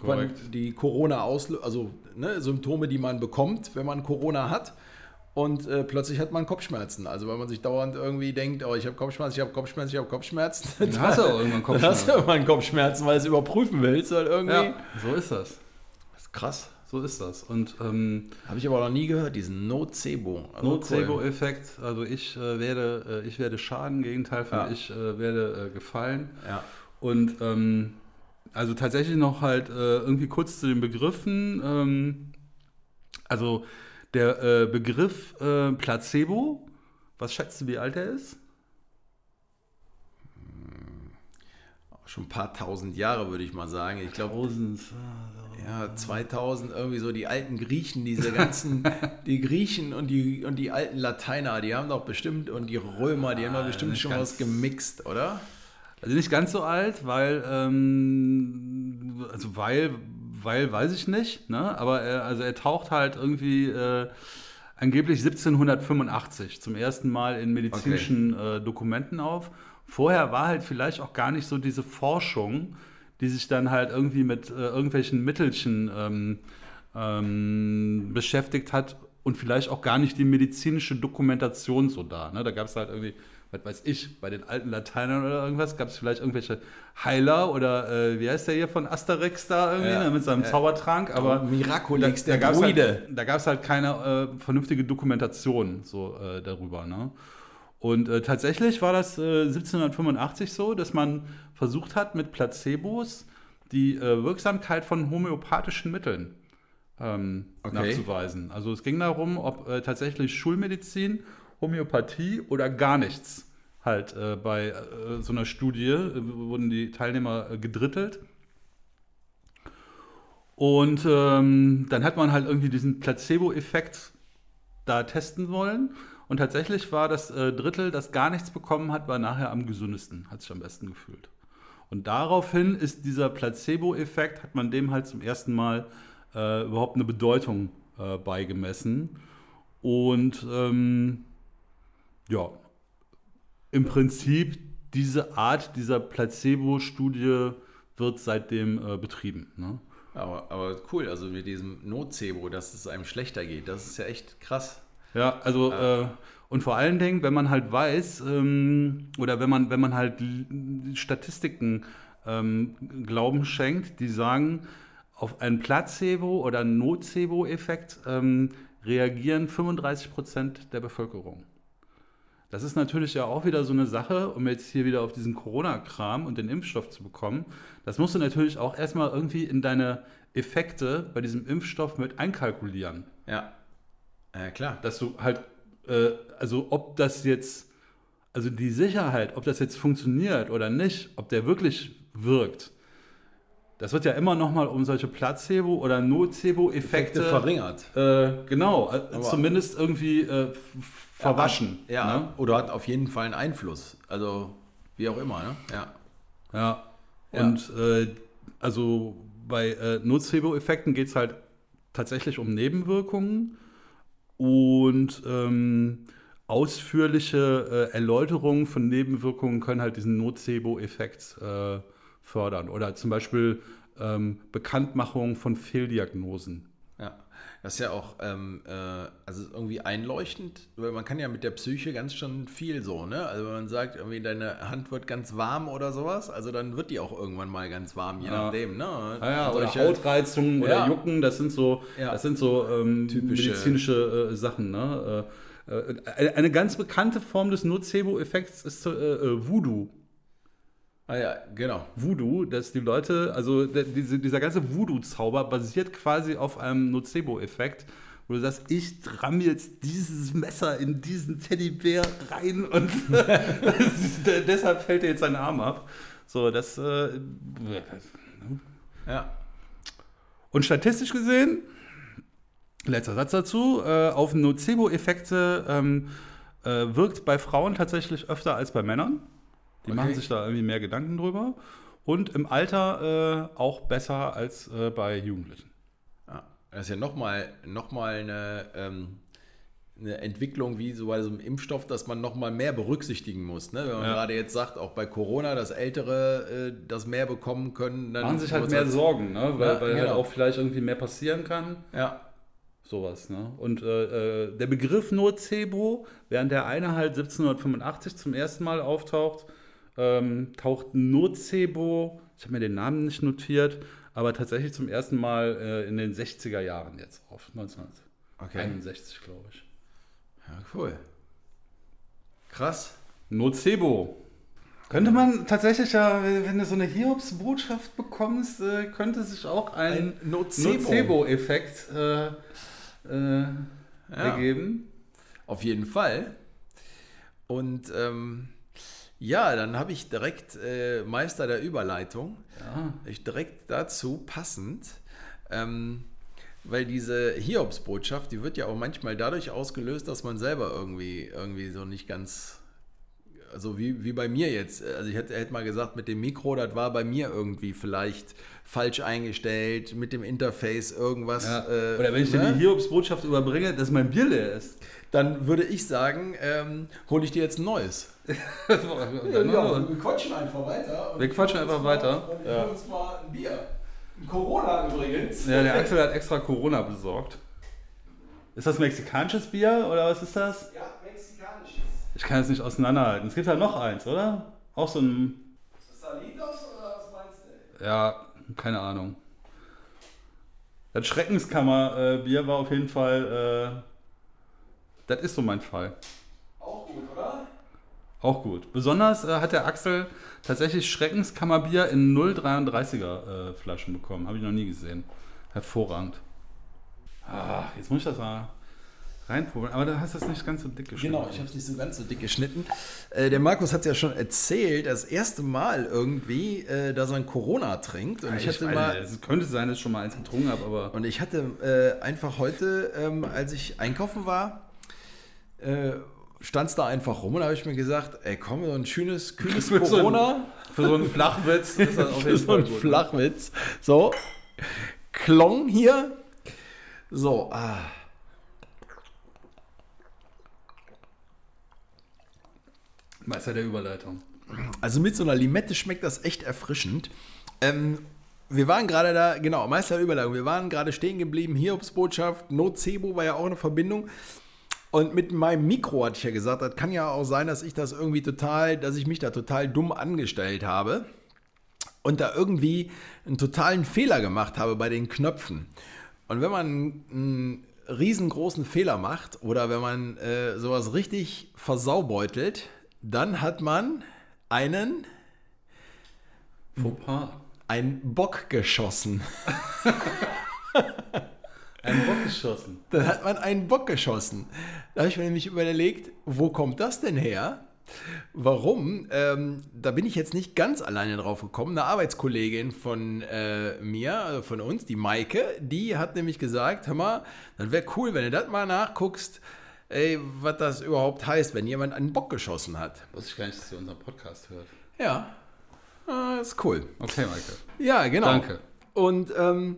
Speaker 2: die Corona auslösen, also ne, Symptome, die man bekommt, wenn man Corona hat und äh, plötzlich hat man Kopfschmerzen. Also wenn man sich dauernd irgendwie denkt, oh, ich habe Kopfschmerzen, ich habe Kopfschmerzen, ich habe Kopfschmerzen.
Speaker 1: Dann, hast du auch irgendwann Kopfschmerzen.
Speaker 2: Dann hast du irgendwann Kopfschmerzen, weil du es überprüfen willst. Oder irgendwie. Ja,
Speaker 1: so ist das.
Speaker 2: Das ist krass.
Speaker 1: so ist das. Und ähm,
Speaker 2: Habe ich aber noch nie gehört, diesen Nocebo. Also
Speaker 1: Nocebo-Effekt, also ich äh, werde, äh, ich werde schaden, Gegenteil von
Speaker 2: Ja.
Speaker 1: ich äh, werde äh, gefallen.
Speaker 2: Ja.
Speaker 1: Und ähm, also tatsächlich noch halt äh, irgendwie kurz zu den Begriffen. Ähm, also der äh, Begriff äh, Placebo, was schätzt du, wie alt er ist?
Speaker 2: Schon ein paar tausend Jahre, würde ich mal sagen. Ich glaube,
Speaker 1: Tausend.
Speaker 2: ja, 2000 irgendwie so die alten Griechen, diese ganzen, die Griechen und die, und die alten Lateiner, die haben doch bestimmt, und die Römer, die haben doch bestimmt
Speaker 1: nicht
Speaker 2: schon was gemixt, oder?
Speaker 1: Also nicht ganz so alt, weil, ähm, also weil, weil weiß ich nicht, ne? aber er, also er taucht halt irgendwie äh, angeblich 1785 zum ersten Mal in medizinischen äh, Dokumenten auf. Vorher war halt vielleicht auch gar nicht so diese Forschung, die sich dann halt irgendwie mit äh, irgendwelchen Mittelchen ähm, ähm, beschäftigt hat und vielleicht auch gar nicht die medizinische Dokumentation so da. Ne? Da gab es halt irgendwie, was weiß ich, bei den alten Lateinern oder irgendwas, gab es vielleicht irgendwelche Heiler oder äh, wie heißt der hier von Asterix da irgendwie
Speaker 2: Ja,
Speaker 1: ne? mit seinem. Zaubertrank, aber
Speaker 2: Miraculix, der
Speaker 1: gab's
Speaker 2: Druide.
Speaker 1: Halt, da gab es halt keine äh, vernünftige Dokumentation so äh, darüber. Ne? Und äh, tatsächlich war das äh, 1785 so, dass man versucht hat, mit Placebos die äh, Wirksamkeit von homöopathischen Mitteln ähm,
Speaker 2: Okay.
Speaker 1: nachzuweisen. Also es ging darum, ob äh, tatsächlich Schulmedizin, Homöopathie oder gar nichts halt äh, bei äh, so einer Studie äh, wurden die Teilnehmer äh, gedrittelt. Und ähm, dann hat man halt irgendwie diesen Placebo-Effekt da testen wollen. Und tatsächlich war das äh, Drittel, das gar nichts bekommen hat, war nachher am gesündesten, hat sich am besten gefühlt. Und daraufhin ist dieser Placebo-Effekt, hat man dem halt zum ersten Mal äh, überhaupt eine Bedeutung beigemessen. Und ähm, ja, im Prinzip diese Art dieser Placebo-Studie wird seitdem äh, betrieben. Ne?
Speaker 2: Aber, aber cool, also mit diesem Nocebo, dass es einem schlechter geht, das ist ja echt krass.
Speaker 1: Ja, also äh, und vor allen Dingen, wenn man halt weiß ähm, oder wenn man wenn man halt Statistiken ähm, Glauben schenkt, die sagen, auf einen Placebo oder Nocebo-Effekt ähm, reagieren 35 Prozent der Bevölkerung. Das ist natürlich ja auch wieder so eine Sache, um jetzt hier wieder auf diesen Corona-Kram und den Impfstoff zu bekommen. Das musst du natürlich auch erstmal irgendwie in deine Effekte bei diesem Impfstoff mit einkalkulieren
Speaker 2: Ja. Ja, klar.
Speaker 1: dass du halt, äh, also ob das jetzt, also die Sicherheit, ob das jetzt funktioniert oder nicht, ob der wirklich wirkt, das wird ja immer noch mal um solche Placebo- oder Nocebo-Effekte
Speaker 2: verringert.
Speaker 1: äh, genau, äh, zumindest irgendwie äh, verwaschen.
Speaker 2: Ja,
Speaker 1: ne?
Speaker 2: oder hat auf jeden Fall einen Einfluss. Also, wie auch immer, ne? Ja.
Speaker 1: Ja.
Speaker 2: Ja.
Speaker 1: Und äh, also bei äh, Nocebo-Effekten geht es halt tatsächlich um Nebenwirkungen und ähm, ausführliche äh, Erläuterungen von Nebenwirkungen können halt diesen Nocebo-Effekt äh, fördern. Oder zum Beispiel ähm, Bekanntmachung von Fehldiagnosen.
Speaker 2: Ja, das ist ja auch ähm, äh, also irgendwie einleuchtend, weil man kann ja mit der Psyche ganz schon viel so, ne? Also wenn man sagt, irgendwie deine Hand wird ganz warm oder sowas, also dann wird die auch irgendwann mal ganz warm, je
Speaker 1: Ja.
Speaker 2: nachdem, ne?
Speaker 1: Ah ja, oder Hautreizungen oder
Speaker 2: Ja.
Speaker 1: Jucken, das sind so,
Speaker 2: Ja.
Speaker 1: das sind so ähm,
Speaker 2: Typische-
Speaker 1: medizinische äh, Sachen. Ne? Äh, äh, eine- eine ganz bekannte Form des Nocebo-Effekts ist äh, äh, Voodoo.
Speaker 2: Ah ja, genau.
Speaker 1: Voodoo, dass die Leute, also der, diese, dieser ganze Voodoo-Zauber basiert quasi auf einem Nocebo-Effekt, wo du sagst, ich ramm jetzt dieses Messer in diesen Teddybär rein und deshalb fällt dir jetzt sein Arm ab. So, das. Äh,
Speaker 2: Ja.
Speaker 1: Und statistisch gesehen, letzter Satz dazu, äh, auf Nocebo-Effekte ähm, äh, wirkt bei Frauen tatsächlich öfter als bei Männern. Die
Speaker 2: Okay.
Speaker 1: machen sich da irgendwie mehr Gedanken drüber. Und im Alter äh, auch besser als äh, bei Jugendlichen.
Speaker 2: ja. Das ist ja nochmal noch mal eine, ähm, eine Entwicklung wie so bei so einem Impfstoff, dass man nochmal mehr berücksichtigen muss. Ne? Wenn man
Speaker 1: Ja.
Speaker 2: gerade jetzt sagt, auch bei Corona, dass Ältere äh, das mehr bekommen können, dann
Speaker 1: Machen sich halt mehr Sorgen, ne? weil,
Speaker 2: Ja,
Speaker 1: weil halt
Speaker 2: genau.
Speaker 1: auch vielleicht irgendwie mehr passieren kann.
Speaker 2: Ja,
Speaker 1: Sowas, ne? Und äh, äh, der Begriff Nocebo, während der eine halt 1785 zum ersten Mal auftaucht, ähm, taucht Nocebo, ich habe mir den Namen nicht notiert, aber tatsächlich zum ersten Mal äh, in den 60er Jahren jetzt auf. 1961,
Speaker 2: Okay.
Speaker 1: glaube ich.
Speaker 2: Ja, cool. Krass.
Speaker 1: Nocebo. Könnte man tatsächlich ja, wenn du so eine Hiobsbotschaft bekommst, äh, könnte sich auch ein,
Speaker 2: Ein Nocebo.
Speaker 1: Nocebo-Effekt äh, äh, ergeben.
Speaker 2: Auf jeden Fall. Und ähm, ja, dann habe ich direkt äh, Meister der Überleitung.
Speaker 1: Ja.
Speaker 2: Ich direkt dazu passend, ähm, weil diese Hiobsbotschaft, die wird ja auch manchmal dadurch ausgelöst, dass man selber irgendwie, irgendwie so nicht ganz, also wie, wie bei mir jetzt. Also ich hätte, hätte mal gesagt, mit dem Mikro, das war bei mir irgendwie vielleicht falsch eingestellt, mit dem Interface irgendwas.
Speaker 1: Ja.
Speaker 2: äh,
Speaker 1: Oder wenn ich dir
Speaker 2: ne?
Speaker 1: die Hiobsbotschaft überbringe, dass mein Bier leer ist.
Speaker 2: Dann würde ich sagen, ähm, hole ich dir jetzt ein neues.
Speaker 1: Dann,
Speaker 2: wir quatschen einfach weiter.
Speaker 1: Wir quatschen einfach weiter.
Speaker 2: Und wir holen uns mal ein Bier. Ein Corona übrigens.
Speaker 1: Ja, der Axel hat extra Corona besorgt. Ist das mexikanisches Bier oder was ist das?
Speaker 2: Ja, mexikanisches.
Speaker 1: Ich kann es nicht auseinanderhalten. Es gibt halt noch eins, oder? Auch so ein,
Speaker 2: Ist das Salitos oder was meinst du?
Speaker 1: ja, keine Ahnung. Das Schreckenskammer-Bier war auf jeden Fall, äh, das ist so mein Fall.
Speaker 2: Auch gut, oder?
Speaker 1: Auch gut. Besonders äh, hat der Axel tatsächlich Schreckenskammerbier in 0,33er äh, Flaschen bekommen. Habe ich noch nie gesehen. Hervorragend. Ah, jetzt muss ich das mal reinprobieren. Aber da hast du es nicht ganz so dick geschnitten.
Speaker 2: Genau, ich habe es nicht so ganz so dick geschnitten. Äh, der Markus hat ja schon erzählt, das erste Mal irgendwie, äh, dass er ein Corona trinkt. Und ich,
Speaker 1: Ich
Speaker 2: hatte
Speaker 1: weiß,
Speaker 2: mal.
Speaker 1: es könnte sein, dass ich schon mal eins getrunken habe, aber
Speaker 2: Und ich hatte äh, einfach heute, ähm, als ich einkaufen war, äh, stand es da einfach rum und habe ich mir gesagt, ey komm, so ein schönes, kühles
Speaker 1: Für so ein-
Speaker 2: Corona.
Speaker 1: für so einen Flachwitz ist das auf
Speaker 2: Für
Speaker 1: jeden
Speaker 2: so
Speaker 1: Fall
Speaker 2: einen
Speaker 1: gut. ne?
Speaker 2: Flachwitz. So, Klong hier. So, ah.
Speaker 1: Meister der Überleitung.
Speaker 2: Also mit so einer Limette schmeckt das echt erfrischend. Ähm, wir waren gerade da, genau, Meister der Überleitung, wir waren gerade stehen geblieben, Hiobsbotschaft, Nocebo war ja auch eine Verbindung. Und mit meinem Mikro hatte ich ja gesagt, das kann ja auch sein, dass ich das irgendwie total, dass ich mich da total dumm angestellt habe und da irgendwie einen totalen Fehler gemacht habe bei den Knöpfen. Und wenn man einen riesengroßen Fehler macht oder wenn man äh, sowas richtig versaubeutelt, dann hat man einen,
Speaker 1: Fauxpas.
Speaker 2: einen Bock geschossen.
Speaker 1: Ein Bock geschossen.
Speaker 2: Dann hat man einen Bock geschossen. Da habe ich mir nämlich überlegt, wo kommt das denn her? Warum? Ähm, da bin ich jetzt nicht ganz alleine drauf gekommen. Eine Arbeitskollegin von äh, mir, also von uns, die Maike, die hat nämlich gesagt, hör mal, dann wäre cool, wenn du das mal nachguckst, ey, was das überhaupt heißt, wenn jemand einen Bock geschossen hat.
Speaker 1: Wusste ich gar nicht, dass ihr unseren Podcast hört.
Speaker 2: Ja, ah, ist cool.
Speaker 1: Okay, Maike.
Speaker 2: Ja, genau.
Speaker 1: Danke.
Speaker 2: Und ähm,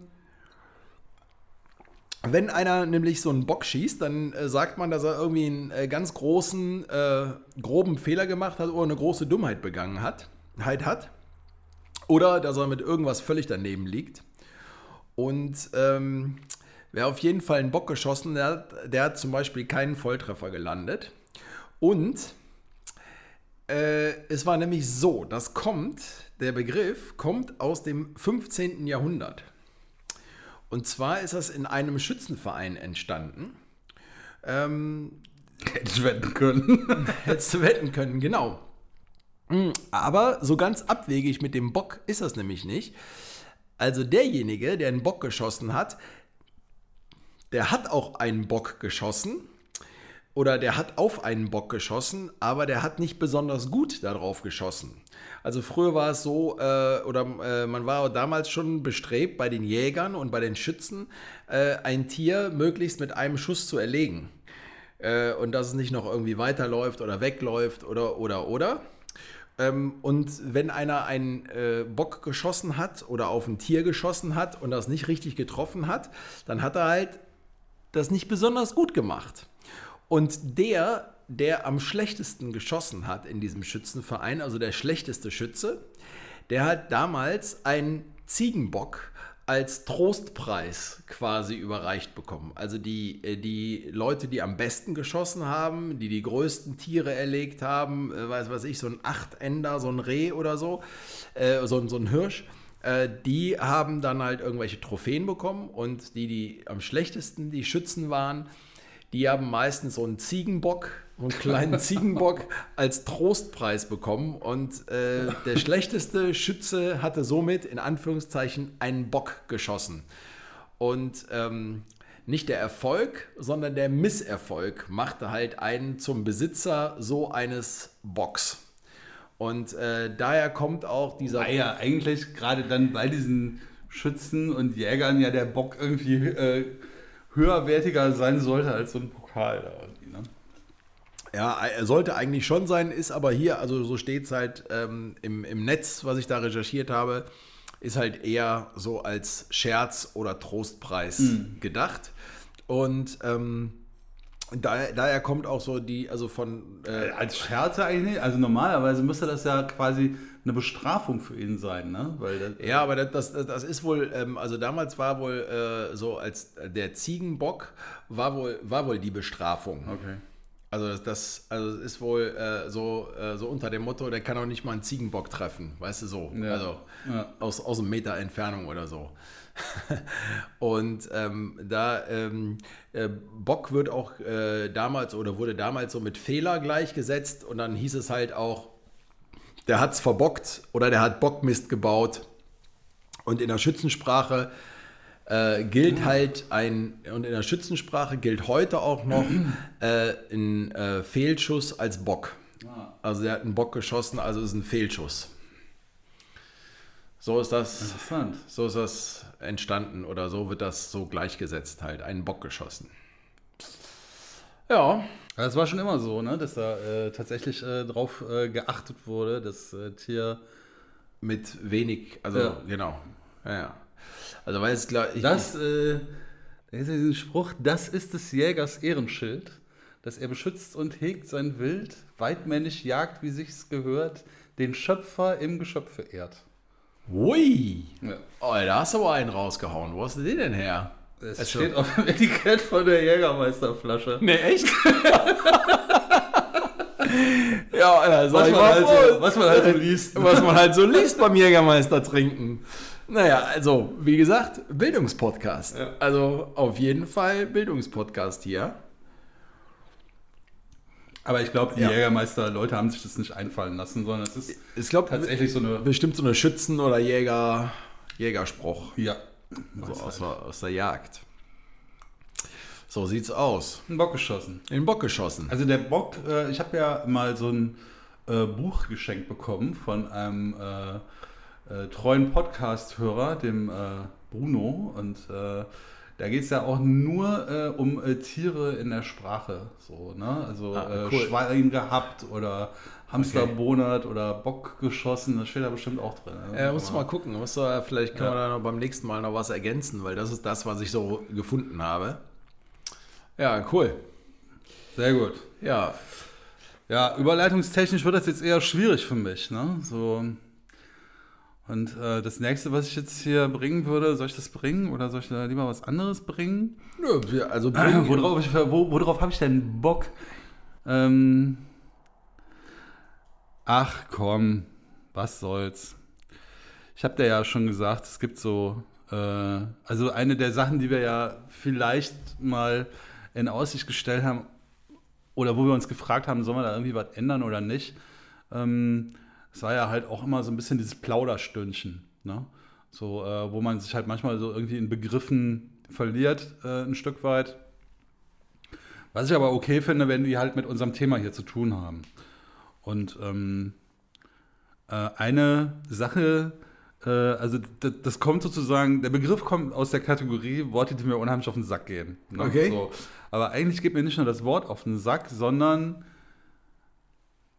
Speaker 2: wenn einer nämlich so einen Bock schießt, dann äh, sagt man, dass er irgendwie einen äh, ganz großen, äh, groben Fehler gemacht hat oder eine große Dummheit begangen hat, halt hat. Oder dass er mit irgendwas völlig daneben liegt. Und ähm, wer auf jeden Fall einen Bock geschossen der hat, der hat zum Beispiel keinen Volltreffer gelandet. Und äh, es war nämlich so, das kommt, der Begriff kommt aus dem 15. Jahrhundert. Und zwar ist das in einem Schützenverein entstanden. Ähm,
Speaker 1: Hätte ich wetten können.
Speaker 2: hättest du wetten können, genau. Mm, Aber so ganz abwegig mit dem Bock ist das nämlich nicht. Also derjenige, der einen Bock geschossen hat, der hat auch einen Bock geschossen oder der hat auf einen Bock geschossen, aber der hat nicht besonders gut darauf geschossen. Also früher war es so, äh, oder äh, man war damals schon bestrebt, bei den Jägern und bei den Schützen äh, ein Tier möglichst mit einem Schuss zu erlegen. Äh, und dass es nicht noch irgendwie weiterläuft oder wegläuft oder, oder, oder. Ähm, und wenn einer einen äh, Bock geschossen hat oder auf ein Tier geschossen hat und das nicht richtig getroffen hat, dann hat er halt das nicht besonders gut gemacht. Und der, der am schlechtesten geschossen hat in diesem Schützenverein, also der schlechteste Schütze, der hat damals einen Ziegenbock als Trostpreis quasi überreicht bekommen. Also die, äh, die Leute, die am besten geschossen haben, die die größten Tiere erlegt haben, äh, weiß was ich, so ein Achtender, so ein Reh oder so, äh, so, so ein Hirsch, Äh, die haben dann halt irgendwelche Trophäen bekommen und die, die am schlechtesten die Schützen waren, die haben meistens so einen Ziegenbock, so einen kleinen Ziegenbock als Trostpreis bekommen. Und äh, der schlechteste Schütze hatte somit in Anführungszeichen einen Bock geschossen. Und ähm, nicht der Erfolg, sondern der Misserfolg machte halt einen zum Besitzer so eines Bocks. Und äh, daher kommt auch dieser.
Speaker 1: Weil ja eigentlich gerade dann bei diesen Schützen und Jägern ja der Bock irgendwie äh, höherwertiger sein sollte als so ein Pokal da irgendwie, ne?
Speaker 2: Ja, er sollte eigentlich schon sein, ist aber hier, also so steht es halt ähm, im, im Netz, was ich da recherchiert habe, ist halt eher so als Scherz oder Trostpreis
Speaker 1: Mhm.
Speaker 2: gedacht. Und ähm, daher, daher kommt auch so die, also von. Äh,
Speaker 1: Äh, Als Scherze eigentlich nicht. Also normalerweise müsste das ja quasi eine Bestrafung für ihn sein, ne? Weil
Speaker 2: Ja, aber das, das, das ist wohl, ähm, also damals war wohl äh, so, als der Ziegenbock war wohl, war wohl die Bestrafung.
Speaker 1: okay.
Speaker 2: Also das, das, also ist wohl äh, so, äh, so unter dem Motto, der kann auch nicht mal einen Ziegenbock treffen, weißt du so.
Speaker 1: Ja.
Speaker 2: Also
Speaker 1: Ja.
Speaker 2: aus, aus einem Meter Entfernung oder so. Und ähm, da ähm, äh, Bock wird auch äh, damals oder wurde damals so mit Fehler gleichgesetzt und dann hieß es halt auch, der hat's verbockt oder der hat Bockmist gebaut. Und in der Schützensprache äh, gilt halt ein, und in der Schützensprache gilt heute auch noch äh, ein äh, Fehlschuss als Bock. Also der hat einen Bock geschossen, also ist ein Fehlschuss. So ist das,
Speaker 1: Interessant.
Speaker 2: so ist das entstanden oder so wird das so gleichgesetzt halt, einen Bock geschossen. Ja,
Speaker 1: Das war schon immer so, ne? Dass da äh, tatsächlich äh, drauf äh, geachtet wurde, das äh, Tier.
Speaker 2: mit wenig, also
Speaker 1: Ja.
Speaker 2: genau. Ja, ja. Also weil es klar,
Speaker 1: Das, äh, da ist ja diesen Spruch, das ist des Jägers Ehrenschild, dass er beschützt und hegt sein Wild, weitmännisch jagt, wie sich's gehört, den Schöpfer im Geschöpfe ehrt.
Speaker 2: Ui!
Speaker 1: Ja.
Speaker 2: Oh, da hast du aber einen rausgehauen. Wo hast du den denn her?
Speaker 1: Es
Speaker 2: Also-
Speaker 1: steht auf dem Etikett von der Jägermeisterflasche.
Speaker 2: Ne, echt? ja, äh, sag
Speaker 1: Was
Speaker 2: ich
Speaker 1: man,
Speaker 2: mal
Speaker 1: halt so, was man halt so liest.
Speaker 2: was man halt so liest beim Jägermeister trinken. Naja, also, wie gesagt, Bildungspodcast.
Speaker 1: Ja.
Speaker 2: Also, auf jeden Fall Bildungspodcast hier.
Speaker 1: Aber ich glaube, die
Speaker 2: Ja.
Speaker 1: Jägermeister-Leute haben sich das nicht einfallen lassen, sondern es ist
Speaker 2: Ich glaube,
Speaker 1: tatsächlich so eine.
Speaker 2: bestimmt so eine Schützen- oder Jäger, Jägerspruch.
Speaker 1: Ja.
Speaker 2: So aus, der, aus der Jagd. So sieht's aus.
Speaker 1: Ein Bock geschossen.
Speaker 2: In den Bock geschossen.
Speaker 1: Also der Bock, äh, ich habe ja mal so ein äh, Buch geschenkt bekommen von einem äh, äh, treuen Podcast-Hörer, dem äh, Bruno. Und äh, da geht es ja auch nur äh, um äh, Tiere in der Sprache. So, ne? Also
Speaker 2: Ah,
Speaker 1: äh,
Speaker 2: cool.
Speaker 1: Schwein gehabt oder Hamster bonert oder Bock geschossen. Das steht da bestimmt auch drin. ne?
Speaker 2: Ja, musst du mal gucken. Musst du, vielleicht können
Speaker 1: Ja.
Speaker 2: wir da noch beim nächsten Mal noch was ergänzen, weil das ist das, was ich so gefunden habe. Ja, cool.
Speaker 1: Sehr gut.
Speaker 2: Ja,
Speaker 1: Ja, überleitungstechnisch wird das jetzt eher schwierig für mich. Ne? So. Und äh, das nächste, was ich jetzt hier bringen würde, soll ich das bringen oder soll ich da lieber was anderes bringen?
Speaker 2: Nö, wir- also
Speaker 1: worauf ich, wo, worauf habe ich denn Bock? Ähm, ach komm, was soll's. Ich habe dir ja schon gesagt, es gibt so, äh, also eine der Sachen, die wir ja vielleicht mal in Aussicht gestellt haben, oder wo wir uns gefragt haben, sollen wir da irgendwie was ändern oder nicht, ähm, es war ja halt auch immer so ein bisschen dieses Plauderstündchen, ne? So, äh, wo man sich halt manchmal so irgendwie in Begriffen verliert, äh, ein Stück weit. Was ich aber okay finde, wenn die halt mit unserem Thema hier zu tun haben. Und ähm, äh, eine Sache, äh, also das, das kommt sozusagen, der Begriff kommt aus der Kategorie Worte, die mir unheimlich auf den Sack gehen. ne?
Speaker 2: Okay.
Speaker 1: So. Aber eigentlich geht mir nicht nur das Wort auf den Sack, sondern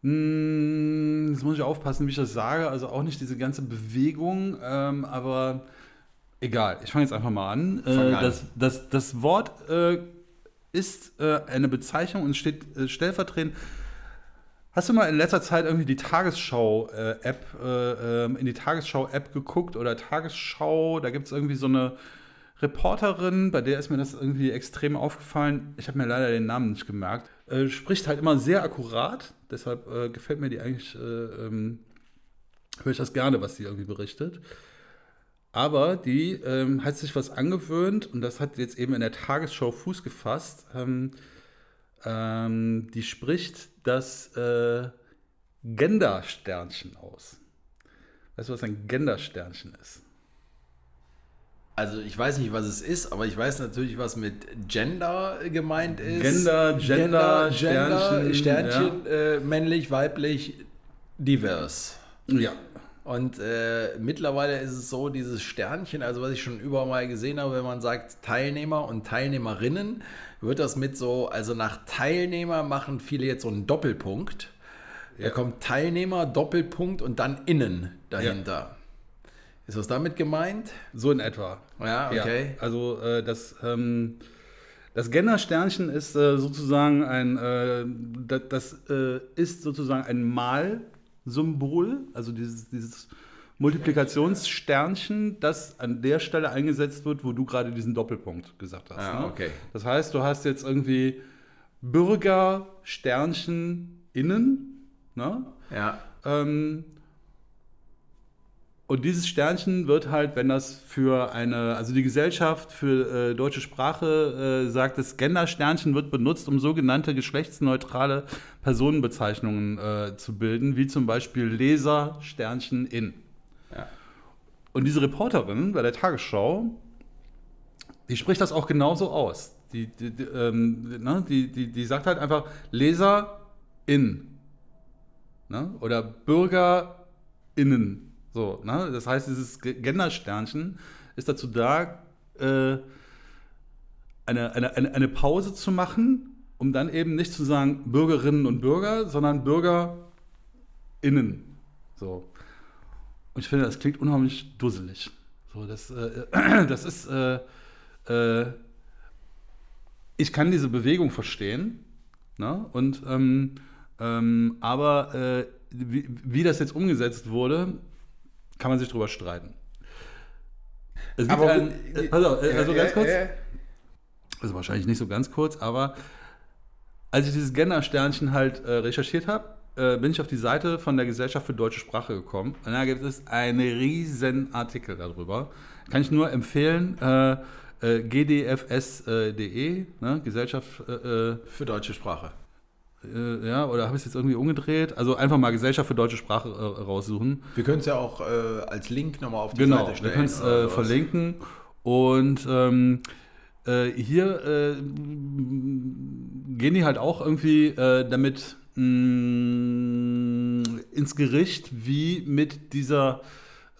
Speaker 1: mh, jetzt muss ich aufpassen, wie ich das sage, also auch nicht diese ganze Bewegung, ähm, aber egal, ich fange jetzt einfach mal an. Äh,
Speaker 2: an.
Speaker 1: das, das, das Wort äh, ist äh, eine Bezeichnung und steht äh, stellvertretend. Hast du mal in letzter Zeit irgendwie die Tagesschau-App, äh, ähm, in die Tagesschau-App geguckt oder Tagesschau? Da gibt es irgendwie so eine Reporterin, bei der ist mir das irgendwie extrem aufgefallen. Ich habe mir leider den Namen nicht gemerkt. Äh, spricht halt immer sehr akkurat, deshalb äh, gefällt mir die eigentlich, äh, ähm, höre ich das gerne, was sie irgendwie berichtet. Aber die ähm, hat sich was angewöhnt und das hat jetzt eben in der Tagesschau Fuß gefasst. Ähm, ähm, die spricht das äh, Gender-Sternchen aus. Weißt du, was ein Gender-Sternchen ist?
Speaker 2: Also ich weiß nicht, was es ist, aber ich weiß natürlich, was mit Gender gemeint ist.
Speaker 1: Gender, Gender, Sternchen,
Speaker 2: Sternchen äh, männlich, weiblich, divers.
Speaker 1: Ja.
Speaker 2: Und äh, mittlerweile ist es so, dieses Sternchen, also was ich schon überall mal gesehen habe, wenn man sagt Teilnehmer und Teilnehmerinnen, wird das mit so, also nach Teilnehmer machen viele jetzt so einen Doppelpunkt. Da kommt Teilnehmer, Doppelpunkt und dann innen dahinter. Ist das damit gemeint?
Speaker 1: So in etwa.
Speaker 2: Ja, okay.
Speaker 1: Ja, also äh, das, ähm, das Gender-Sternchen ist äh, sozusagen ein, äh, das, das äh, ist sozusagen ein Malsymbol, also dieses, dieses Multiplikationssternchen, das an der Stelle eingesetzt wird, wo du gerade diesen Doppelpunkt gesagt hast.
Speaker 2: Ah,
Speaker 1: ne?
Speaker 2: okay.
Speaker 1: Das heißt, du hast jetzt irgendwie Bürger, Sternchen, innen, ne?
Speaker 2: Ja.
Speaker 1: Ähm, und dieses Sternchen wird halt, wenn das für eine, also die Gesellschaft für äh, deutsche Sprache äh, sagt, das Gender-Sternchen wird benutzt, um sogenannte geschlechtsneutrale Personenbezeichnungen äh, zu bilden, wie zum Beispiel Leser, Sternchen, in.
Speaker 2: Ja.
Speaker 1: Und diese Reporterin bei der Tagesschau, die spricht das auch genauso aus. Die, die, die, ähm, ne, die, die, die sagt halt einfach Leser, in. Ne? Oder BürgerInnen. So, ne? Das heißt, dieses Ge- Gender-Sternchen ist dazu da, äh, eine, eine, eine, eine Pause zu machen, um dann eben nicht zu sagen Bürgerinnen und Bürger, sondern BürgerInnen. So. Und ich finde, das klingt unheimlich dusselig. So, das, äh, das ist, äh, äh, ich kann diese Bewegung verstehen, ne? und, ähm, ähm, aber äh, wie, wie das jetzt umgesetzt wurde, kann man sich drüber streiten. Es gibt
Speaker 2: Aber-
Speaker 1: ein, äh, pass auf, äh, also
Speaker 2: Ja,
Speaker 1: ganz
Speaker 2: ja,
Speaker 1: kurz,
Speaker 2: ja.
Speaker 1: also wahrscheinlich nicht so ganz kurz, aber als ich dieses Gender-Sternchen halt äh, recherchiert habe, äh, bin ich auf die Seite von der Gesellschaft für deutsche Sprache gekommen. Und da gibt es einen riesen Artikel darüber. Kann ich nur empfehlen, äh, äh, gdfs.de, ne, Gesellschaft,
Speaker 2: Für deutsche Sprache.
Speaker 1: Äh, ja, oder habe ich es jetzt irgendwie umgedreht? Also einfach mal Gesellschaft für deutsche Sprache äh, raussuchen.
Speaker 2: Wir können es ja auch äh, als Link nochmal auf die
Speaker 1: Genau,
Speaker 2: Seite
Speaker 1: wir
Speaker 2: stellen.
Speaker 1: können es
Speaker 2: oder
Speaker 1: äh,
Speaker 2: sowas.
Speaker 1: verlinken. Und ähm, äh, hier äh, gehen die halt auch irgendwie damit mh, ins Gericht, wie mit dieser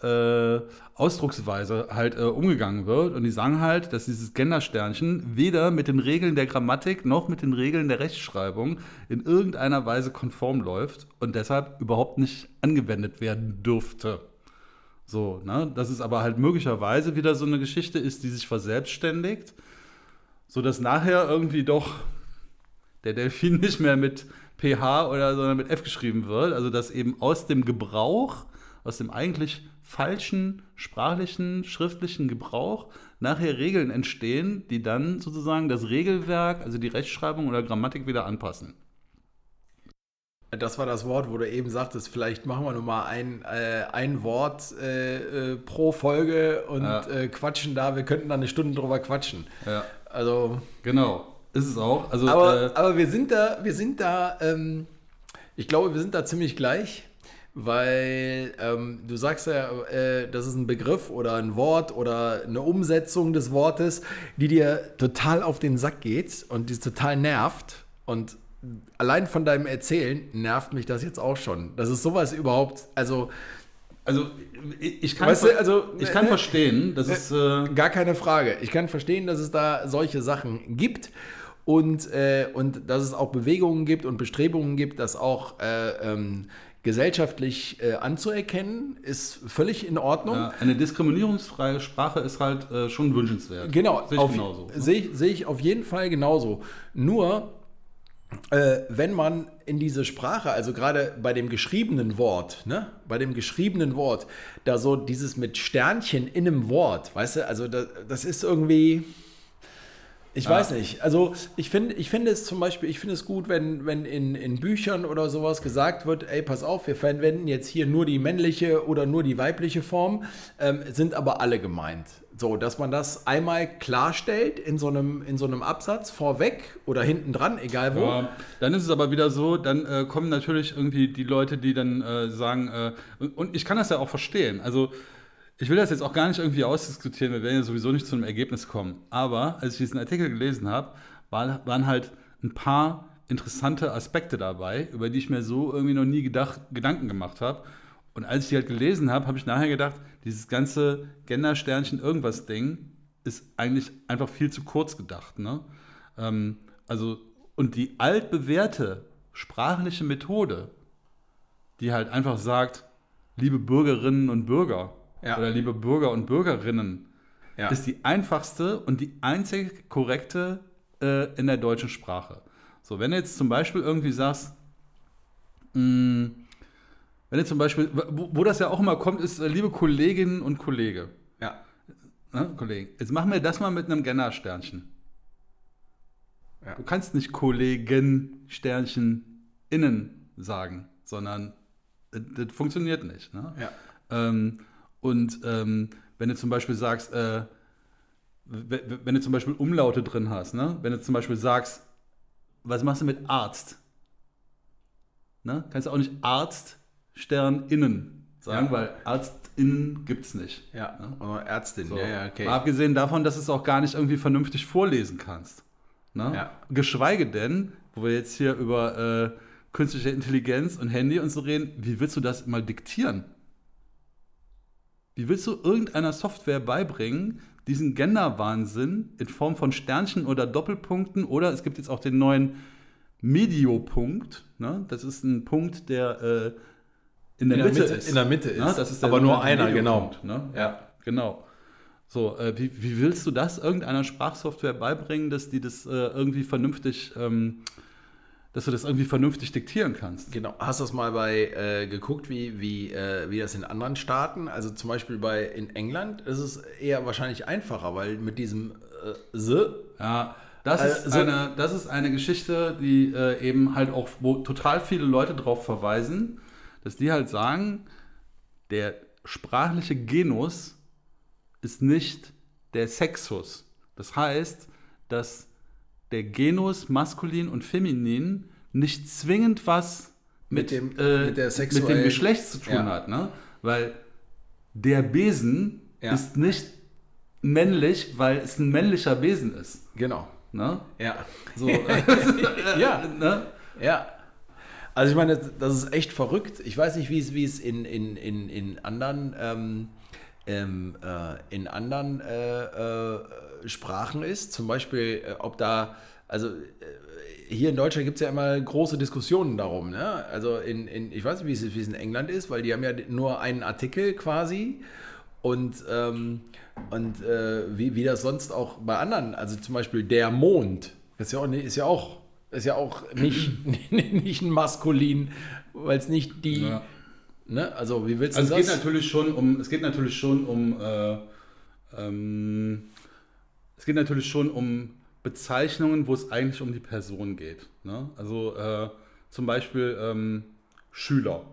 Speaker 1: äh, Ausdrucksweise halt äh, umgegangen wird. Und die sagen halt, dass dieses Gendersternchen weder mit den Regeln der Grammatik noch mit den Regeln der Rechtschreibung in irgendeiner Weise konform läuft und deshalb überhaupt nicht angewendet werden dürfte. So, ne? Dass es aber halt möglicherweise wieder so eine Geschichte ist, die sich verselbstständigt, sodass nachher irgendwie doch der Delfin nicht mehr mit PH oder sondern mit F geschrieben wird. Also dass eben aus dem Gebrauch, aus dem eigentlich falschen sprachlichen, schriftlichen Gebrauch nachher Regeln entstehen, die dann sozusagen das Regelwerk, also die Rechtschreibung oder Grammatik wieder anpassen.
Speaker 2: Das war das Wort, wo du eben sagtest, vielleicht machen wir nur mal ein, äh, ein Wort äh, äh, pro Folge und
Speaker 1: Ja.
Speaker 2: äh, quatschen da. Wir könnten da eine Stunde drüber quatschen.
Speaker 1: Ja,
Speaker 2: Also,
Speaker 1: genau. Ist es auch. Also,
Speaker 2: aber,
Speaker 1: äh,
Speaker 2: aber wir sind da, wir sind da, ähm, ich glaube, wir sind da ziemlich gleich, weil ähm, du sagst ja, äh, das ist ein Begriff oder ein Wort oder eine Umsetzung des Wortes, die dir total auf den Sack geht und die total nervt. Und allein von deinem Erzählen nervt mich das jetzt auch schon. Das ist sowas überhaupt, also
Speaker 1: also ich kann,
Speaker 2: Weißt du, also,
Speaker 1: ich kann
Speaker 2: äh,
Speaker 1: verstehen, dass es äh,
Speaker 2: Gar keine Frage. Ich kann verstehen, dass es da solche Sachen gibt und, äh, und dass es auch Bewegungen gibt und Bestrebungen gibt, das auch äh, ähm, gesellschaftlich äh, anzuerkennen, ist völlig in Ordnung.
Speaker 1: ja, eine diskriminierungsfreie Sprache ist halt äh, schon wünschenswert.
Speaker 2: Genau,
Speaker 1: Sehe ich
Speaker 2: auf-
Speaker 1: genauso.
Speaker 2: Sehe ich, sehe ich auf jeden Fall genauso. Nur, äh, wenn man in diese Sprache, also gerade bei dem geschriebenen Wort, ne, bei dem geschriebenen Wort, da so dieses mit Sternchen in einem Wort, weißt du, also das, das ist irgendwie. Ich weiß nicht. Also ich finde, ich finde es zum Beispiel, ich finde es gut, wenn, wenn in, in Büchern oder sowas gesagt wird, ey, pass auf, wir verwenden jetzt hier nur die männliche oder nur die weibliche Form, ähm, sind aber alle gemeint. So, dass man das einmal klarstellt in so einem, in so einem Absatz vorweg oder hinten dran, egal wo.
Speaker 1: Ja, dann ist es aber wieder so, dann äh, kommen natürlich irgendwie die Leute, die dann äh, sagen, äh, und, und ich kann das ja auch verstehen. Also ich will das jetzt auch gar nicht irgendwie ausdiskutieren, wir werden ja sowieso nicht zu einem Ergebnis kommen. Aber als ich diesen Artikel gelesen habe, war, waren halt ein paar interessante Aspekte dabei, über die ich mir so irgendwie noch nie gedacht, Gedanken gemacht habe. Und als ich die halt gelesen habe, habe ich nachher gedacht, dieses ganze Gender-Sternchen-Irgendwas-Ding ist eigentlich einfach viel zu kurz gedacht. Ne? Ähm, also, und die altbewährte sprachliche Methode, die halt einfach sagt, liebe Bürgerinnen und Bürger
Speaker 2: Ja.
Speaker 1: oder liebe Bürger und Bürgerinnen,
Speaker 2: Ja.
Speaker 1: ist die einfachste und die einzig korrekte äh, in der deutschen Sprache. So, wenn du jetzt zum Beispiel irgendwie sagst, mh, wenn du zum Beispiel, wo, wo das ja auch immer kommt, ist, äh, liebe Kolleginnen und Kollege.
Speaker 2: ja.
Speaker 1: Ne, Kollegen, jetzt machen wir das mal mit einem Genner-Sternchen.
Speaker 2: Ja.
Speaker 1: Du kannst nicht Kollegen Sternchen innen sagen, sondern das, das funktioniert nicht. Ne?
Speaker 2: Ja.
Speaker 1: Ähm, und ähm, wenn du zum Beispiel sagst, äh, wenn du zum Beispiel Umlaute drin hast, ne? wenn du zum Beispiel sagst, was machst du mit Arzt? Ne? Kannst du auch nicht Arzt Stern innen sagen,
Speaker 2: Ja.
Speaker 1: weil Arztinnen gibt es nicht.
Speaker 2: Ja.
Speaker 1: Ne?
Speaker 2: Oder Ärztin,
Speaker 1: So.
Speaker 2: ja, ja, okay.
Speaker 1: Mal abgesehen davon, dass du es auch gar nicht irgendwie vernünftig vorlesen kannst. Ne?
Speaker 2: Ja.
Speaker 1: Geschweige denn, wo wir jetzt hier über äh, künstliche Intelligenz und Handy und so reden, wie willst du das mal diktieren? Wie willst du irgendeiner Software beibringen, diesen Gender-Wahnsinn in Form von Sternchen oder Doppelpunkten oder es gibt jetzt auch den neuen Mediopunkt. Ne? Das ist ein Punkt, der äh, in der,
Speaker 2: In der
Speaker 1: Mitte,
Speaker 2: Mitte-
Speaker 1: ist.
Speaker 2: in der Mitte ist.
Speaker 1: Ne? Das ist der
Speaker 2: Aber nur einer, genau.
Speaker 1: Ne?
Speaker 2: Ja.
Speaker 1: Genau. So, äh, wie, wie willst du das irgendeiner Sprachsoftware beibringen, dass die das äh, irgendwie vernünftig, ähm, dass du das irgendwie vernünftig diktieren kannst?
Speaker 2: Genau. Hast du das mal bei äh, geguckt, wie, wie, äh, wie das in anderen Staaten? Also zum Beispiel bei in England ist es eher wahrscheinlich einfacher, weil mit diesem äh, the
Speaker 1: Ja, das, ist
Speaker 2: Also-
Speaker 1: eine, das ist eine Geschichte, die äh, eben halt auch, wo total viele Leute darauf verweisen, dass die halt sagen, der sprachliche Genus ist nicht der Sexus. Das heißt, dass der Genus maskulin und feminin nicht zwingend was
Speaker 2: Mit
Speaker 1: mit,
Speaker 2: dem-
Speaker 1: äh,
Speaker 2: mit
Speaker 1: mit dem Geschlecht zu tun
Speaker 2: Ja.
Speaker 1: hat. Ne? Weil der Besen
Speaker 2: Ja.
Speaker 1: ist nicht männlich, weil es ein männlicher Wesen ist.
Speaker 2: genau.
Speaker 1: Ne?
Speaker 2: Ja.
Speaker 1: So,
Speaker 2: Ja.
Speaker 1: ne?
Speaker 2: Ja. Also ich meine, das- das ist echt verrückt. Ich weiß nicht, wie es, wie es in, in, in, in anderen, ähm, ähm, äh, in anderen äh, äh, Sprachen ist. Zum Beispiel, äh, ob da, also äh, hier in Deutschland gibt es ja immer große Diskussionen darum. Ne? Also in, in, ich weiß nicht, wie es, in England ist, weil die haben ja nur einen Artikel quasi. Und, ähm, und äh, wie, wie das sonst auch bei anderen, also zum Beispiel der Mond, ist ja auch, ist ja auch, ist ja auch nicht, nicht ein Maskulin, weil es nicht die,
Speaker 1: Ja.
Speaker 2: Ne? Also wie willst du
Speaker 1: Also es geht
Speaker 2: das?
Speaker 1: natürlich schon um, es geht natürlich schon um, äh, ähm, es geht natürlich schon um Bezeichnungen, wo es eigentlich um die Person geht. Ne? Also äh, zum Beispiel ähm, Schüler.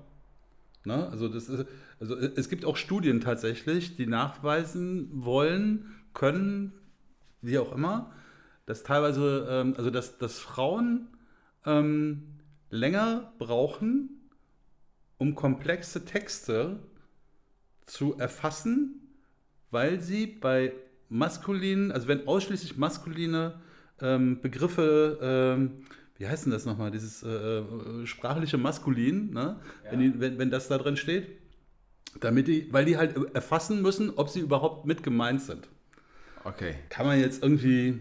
Speaker 1: Ne? Also, das ist, also es gibt auch Studien tatsächlich, die nachweisen wollen, können, wie auch immer, dass teilweise, ähm, also dass, dass Frauen ähm, länger brauchen, um komplexe Texte zu erfassen, weil sie bei maskulinen, also wenn ausschließlich maskuline ähm, Begriffe, ähm, wie heißt denn das nochmal, dieses äh, äh, sprachliche Maskulin, ne? wenn, die, wenn, wenn das da drin steht, damit die, weil die halt erfassen müssen, ob sie überhaupt mit gemeint sind.
Speaker 2: Okay.
Speaker 1: Kann man jetzt irgendwie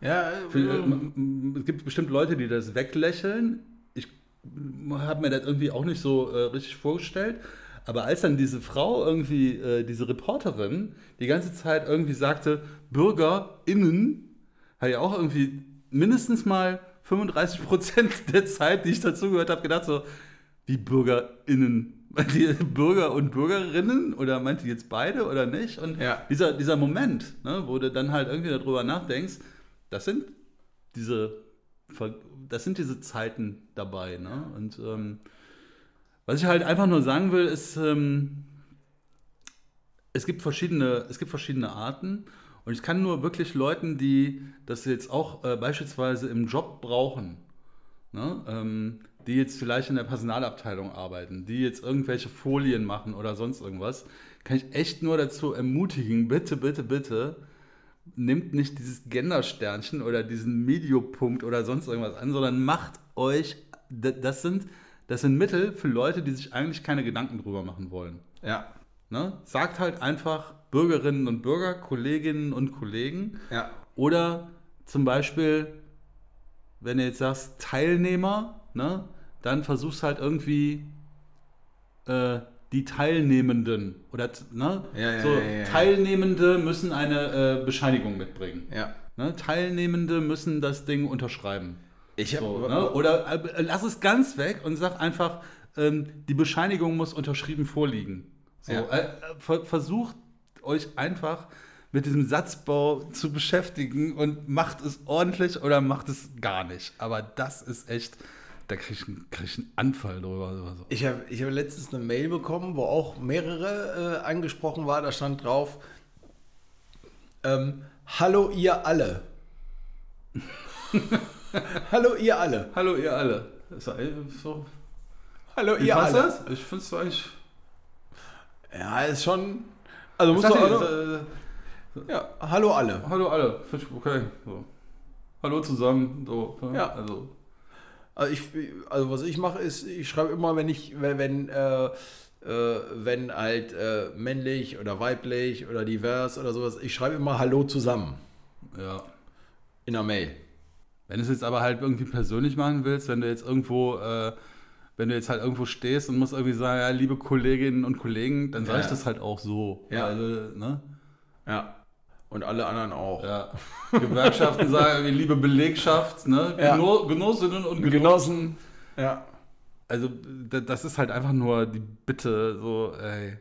Speaker 2: Ja,
Speaker 1: für, äh, es gibt bestimmt Leute, die das weglächeln. Ich habe mir das irgendwie auch nicht so äh, richtig vorgestellt. Aber als dann diese Frau irgendwie, äh, diese Reporterin, die ganze Zeit irgendwie sagte, BürgerInnen, habe ich auch irgendwie mindestens mal 35 Prozent der Zeit, die ich dazugehört habe, gedacht so, wie BürgerInnen? Die Bürger und Bürgerinnen oder meint die jetzt beide oder nicht? Und
Speaker 2: Ja.
Speaker 1: dieser, dieser Moment, ne, wo du dann halt irgendwie darüber nachdenkst, das sind diese, das sind diese Zeiten dabei. Ne? Und ähm, was ich halt einfach nur sagen will, ist, ähm, es gibt verschiedene, es gibt verschiedene Arten. Und ich kann nur wirklich Leuten, die das jetzt auch äh, beispielsweise im Job brauchen, ne, ähm, die jetzt vielleicht in der Personalabteilung arbeiten, die jetzt irgendwelche Folien machen oder sonst irgendwas, kann ich echt nur dazu ermutigen, bitte, bitte, bitte, nimmt nicht dieses Gendersternchen oder diesen Mediopunkt oder sonst irgendwas an, sondern macht euch, das sind, das sind Mittel für Leute, die sich eigentlich keine Gedanken drüber machen wollen.
Speaker 2: Ja.
Speaker 1: Ne? Sagt halt einfach Bürgerinnen und Bürger, Kolleginnen und Kollegen.
Speaker 2: Ja.
Speaker 1: Oder zum Beispiel, wenn du jetzt sagst Teilnehmer, ne? dann versuchst halt irgendwie äh, die Teilnehmenden oder ne?
Speaker 2: Ja,
Speaker 1: so,
Speaker 2: ja,
Speaker 1: Teilnehmende müssen eine äh, Bescheinigung mitbringen.
Speaker 2: Ja.
Speaker 1: Ne? Teilnehmende müssen das Ding unterschreiben.
Speaker 2: Ich hab,
Speaker 1: So, ne? Oder äh, lass es ganz weg und sag einfach, ähm, die Bescheinigung muss unterschrieben vorliegen. So,
Speaker 2: Ja.
Speaker 1: äh, ver versucht euch einfach mit diesem Satzbau zu beschäftigen und macht es ordentlich oder macht es gar nicht. Aber das ist echt, da krieg ich, einen- krieg ich einen Anfall drüber. so.
Speaker 2: Ich habe ich hab letztens eine Mail bekommen, wo auch mehrere äh, angesprochen war. Da stand drauf: ähm, Hallo, ihr alle. Hallo, ihr alle.
Speaker 1: Hallo ihr alle. So.
Speaker 2: Hallo, ihr alle.
Speaker 1: das? Ich finde es eigentlich.
Speaker 2: Ja, ist schon. Also du
Speaker 1: dir,
Speaker 2: auch,
Speaker 1: äh,
Speaker 2: ja, hallo alle.
Speaker 1: hallo alle. Ich okay. So. Hallo zusammen. So, ne?
Speaker 2: Ja.
Speaker 1: Also,
Speaker 2: Also, ich, also was ich mache, ist, ich schreibe immer, wenn ich, wenn, wenn, äh, äh, wenn halt äh, männlich oder weiblich oder divers oder sowas, ich schreibe immer Hallo zusammen
Speaker 1: ja.
Speaker 2: in der Mail.
Speaker 1: Wenn du es jetzt aber halt irgendwie persönlich machen willst, wenn du jetzt irgendwo, äh, wenn du jetzt halt irgendwo stehst und musst irgendwie sagen, ja, liebe Kolleginnen und Kollegen, dann sage ich
Speaker 2: Ja.
Speaker 1: das halt auch so.
Speaker 2: Ja.
Speaker 1: Also, ne?
Speaker 2: Ja. Und alle anderen auch.
Speaker 1: Ja. Gewerkschaften sagen, liebe Belegschaft, ne?
Speaker 2: Ja.
Speaker 1: Geno Genossinnen und Genossen.
Speaker 2: Genossen. Ja.
Speaker 1: Also, das ist halt einfach nur die Bitte, so, ey,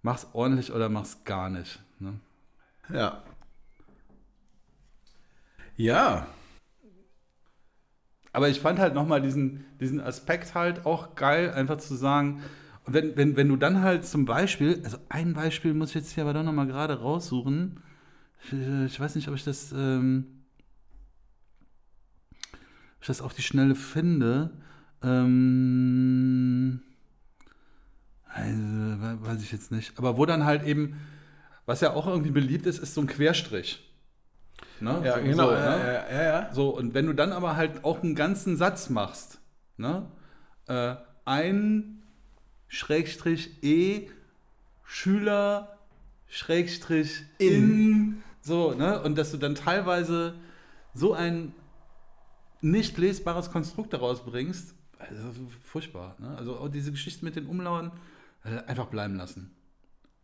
Speaker 1: mach's ordentlich oder mach's gar nicht. Ne?
Speaker 2: Ja. Ja.
Speaker 1: Aber ich fand halt nochmal diesen, diesen Aspekt halt auch geil, einfach zu sagen, wenn, wenn, wenn du dann halt zum Beispiel, also ein Beispiel muss ich jetzt hier aber doch nochmal gerade raussuchen. Ich, ich weiß nicht, ob ich das, ähm, ob ich das auf die Schnelle finde. Ähm, also, we- weiß ich jetzt nicht. Aber wo dann halt eben, was ja auch irgendwie beliebt ist, ist so ein Querstrich. Ne?
Speaker 2: Ja,
Speaker 1: so,
Speaker 2: genau.
Speaker 1: So,
Speaker 2: ja,
Speaker 1: ne?
Speaker 2: ja, ja, ja.
Speaker 1: So, und wenn du dann aber halt auch einen ganzen Satz machst, ne? Äh, ein Schrägstrich E Schüler Schrägstrich in, so, ne? Und dass du dann teilweise so ein nicht lesbares Konstrukt daraus bringst, also furchtbar, ne? Also auch diese Geschichte mit den Umlauern, äh, einfach bleiben lassen.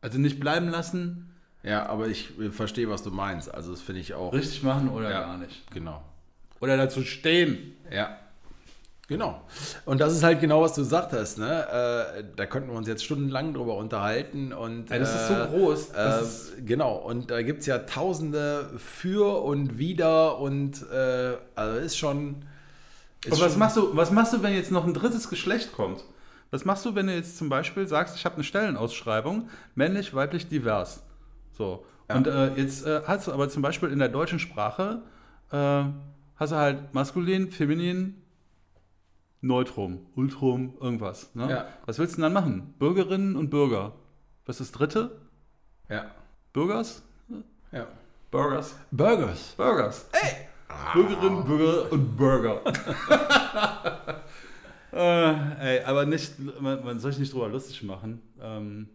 Speaker 1: Also nicht bleiben lassen,
Speaker 2: Ja, aber ich verstehe, was du meinst. Also das finde ich auch.
Speaker 1: richtig machen oder
Speaker 2: Ja.
Speaker 1: gar nicht.
Speaker 2: Genau.
Speaker 1: Oder dazu stehen.
Speaker 2: Ja. Genau. Und das ist halt genau, was du gesagt hast. Ne? Äh, da könnten wir uns jetzt stundenlang drüber unterhalten. Und,
Speaker 1: Ja, das ist so
Speaker 2: äh,
Speaker 1: groß.
Speaker 2: Äh,
Speaker 1: ist,
Speaker 2: genau, und da gibt es ja tausende für und wider und äh, also ist schon. Ist
Speaker 1: Und was
Speaker 2: schon-
Speaker 1: machst du, was machst du, wenn jetzt noch ein drittes Geschlecht kommt? Was machst du, wenn du jetzt zum Beispiel sagst, ich habe eine Stellenausschreibung, männlich, weiblich, divers? So.
Speaker 2: Ja.
Speaker 1: Und äh, jetzt äh, hast du aber zum Beispiel in der deutschen Sprache, äh, hast du halt maskulin, feminin, neutrum, ultrum, irgendwas. Ne?
Speaker 2: Ja.
Speaker 1: Was willst du denn dann machen? Bürgerinnen und Bürger. Was ist das dritte?
Speaker 2: Ja.
Speaker 1: Bürgers?
Speaker 2: ja.
Speaker 1: Burgers.
Speaker 2: Burgers.
Speaker 1: Burgers. Ey! Bürgerinnen, Bürger und Burger. äh, ey, aber nicht, man, man soll sich nicht drüber lustig machen. Ähm,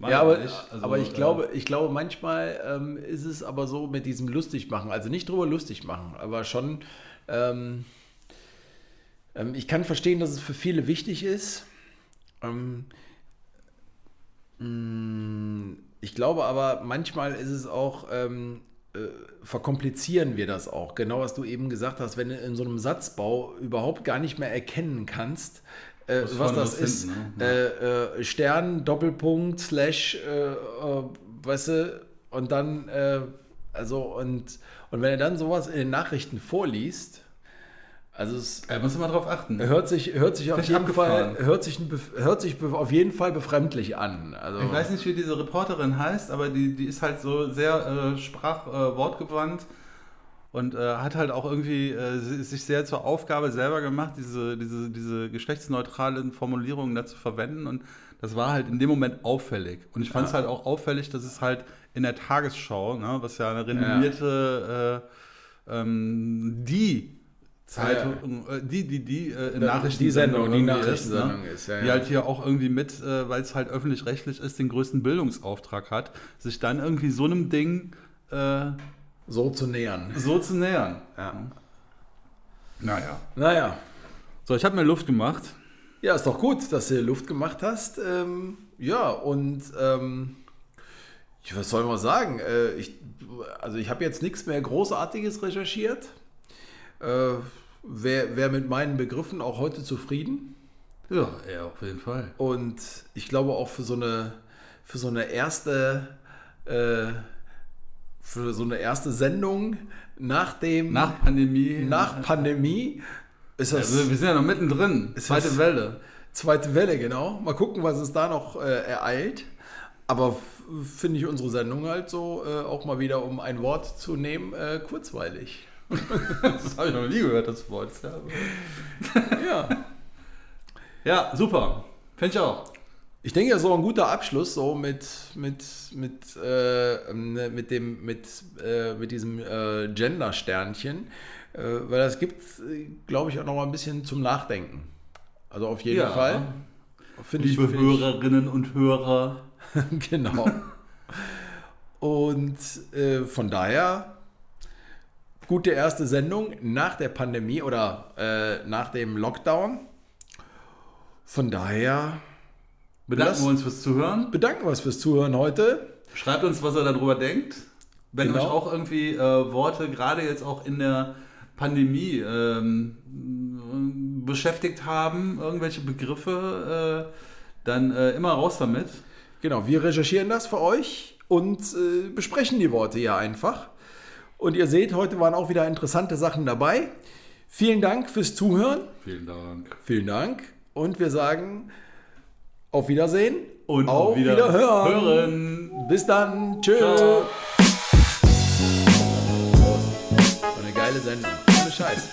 Speaker 2: Ja, aber,
Speaker 1: nicht. Also,
Speaker 2: aber ich,
Speaker 1: äh,
Speaker 2: glaube, ich glaube, manchmal ähm, ist es aber so mit diesem lustig machen, also nicht drüber lustig machen, aber schon, ähm, ähm, ich kann verstehen, dass es für viele wichtig ist. Ähm, mh, ich glaube aber, manchmal ist es auch, ähm, äh, verkomplizieren wir das auch. Genau, was du eben gesagt hast, wenn du in so einem Satzbau überhaupt gar nicht mehr erkennen kannst, äh,
Speaker 1: Was
Speaker 2: was das ist.
Speaker 1: ne?
Speaker 2: Äh, äh, Stern, Doppelpunkt, Slash, äh, äh, weißt du, und dann, Also, und, und wenn er dann sowas in den Nachrichten vorliest, also es
Speaker 1: Da muss man drauf achten.
Speaker 2: hört sich, hört sich auf jeden
Speaker 1: abgefahren.
Speaker 2: Fall, hört sich, hört sich auf jeden Fall befremdlich an. Also,
Speaker 1: Ich weiß nicht, wie diese Reporterin heißt, aber die, die ist halt so sehr äh, sprach-wortgewandt und äh, hat halt auch irgendwie äh, si- sich sehr zur Aufgabe selber gemacht, diese, diese, diese geschlechtsneutralen Formulierungen da zu verwenden. Und das war halt in dem Moment auffällig. Und ich fand es halt auch auffällig, dass es halt in der Tagesschau, ne, was ja eine renommierte äh, ähm, die Zeitung, äh, die, die, die äh, in
Speaker 2: Die
Speaker 1: Nachrichtensendung
Speaker 2: Sendung, die Nachrichtensendung
Speaker 1: ist, ne?
Speaker 2: ist, ja,
Speaker 1: die
Speaker 2: ja.
Speaker 1: halt hier auch irgendwie mit, äh, weil es halt öffentlich-rechtlich ist, den größten Bildungsauftrag hat, sich dann irgendwie so einem Ding äh,
Speaker 2: so zu nähern.
Speaker 1: so zu nähern.
Speaker 2: Ja.
Speaker 1: Naja.
Speaker 2: Naja.
Speaker 1: So, ich habe mir Luft gemacht.
Speaker 2: Ja, ist doch gut, dass du Luft gemacht hast. Ähm, ja, und ähm, was soll man sagen? Äh, ich, also ich habe jetzt nichts mehr Großartiges recherchiert. Äh, Wäre wär mit meinen Begriffen auch heute zufrieden.
Speaker 1: Ja, ja, auf jeden Fall.
Speaker 2: Und ich glaube auch für so eine, für so eine erste, äh, für so eine erste Sendung nach dem,
Speaker 1: Nach Pandemie.
Speaker 2: nach Pandemie ist das
Speaker 1: also, wir sind ja noch mittendrin. Zweite
Speaker 2: das-
Speaker 1: Welle.
Speaker 2: zweite Welle, genau. Mal gucken, was es da noch äh, ereilt. Aber finde ich unsere Sendung halt so, äh, auch mal wieder, um ein Wort zu nehmen, äh, kurzweilig.
Speaker 1: Das habe ich noch nie gehört, das Wort. Ja,
Speaker 2: Ja.
Speaker 1: ja super. Finde ich auch.
Speaker 2: Ich denke, so ein guter Abschluss, so mit, mit, mit, äh, ähm, mit, dem, mit, äh, mit diesem äh, Gender-Sternchen, äh, weil das gibt, glaube ich, auch noch mal ein bisschen zum Nachdenken. Also auf jeden
Speaker 1: Ja.
Speaker 2: Fall. Finde ich,
Speaker 1: Liebe
Speaker 2: ich-
Speaker 1: Hörerinnen und Hörer.
Speaker 2: genau. Und äh, von daher, gute erste Sendung nach der Pandemie oder äh, nach dem Lockdown. Von daher
Speaker 1: Bedanken
Speaker 2: Lass-
Speaker 1: wir uns fürs Zuhören.
Speaker 2: bedanken wir uns fürs Zuhören heute.
Speaker 1: Schreibt uns, was ihr darüber denkt. Wenn
Speaker 2: Genau.
Speaker 1: euch auch irgendwie äh, Worte, gerade jetzt auch in der Pandemie, ähm, äh, beschäftigt haben, irgendwelche Begriffe, äh, dann äh, immer raus damit.
Speaker 2: Genau, wir recherchieren das für euch und äh, besprechen die Worte hier einfach. Und ihr seht, heute waren auch wieder interessante Sachen dabei. Vielen Dank fürs Zuhören.
Speaker 1: Vielen Dank.
Speaker 2: Vielen Dank. Und wir sagen auf Wiedersehen
Speaker 1: Und
Speaker 2: auf
Speaker 1: wieder
Speaker 2: Wiederhören.
Speaker 1: hören.
Speaker 2: Bis dann. Tschö.
Speaker 1: Ciao.
Speaker 2: So eine geile Sendung. Ohne Scheiß.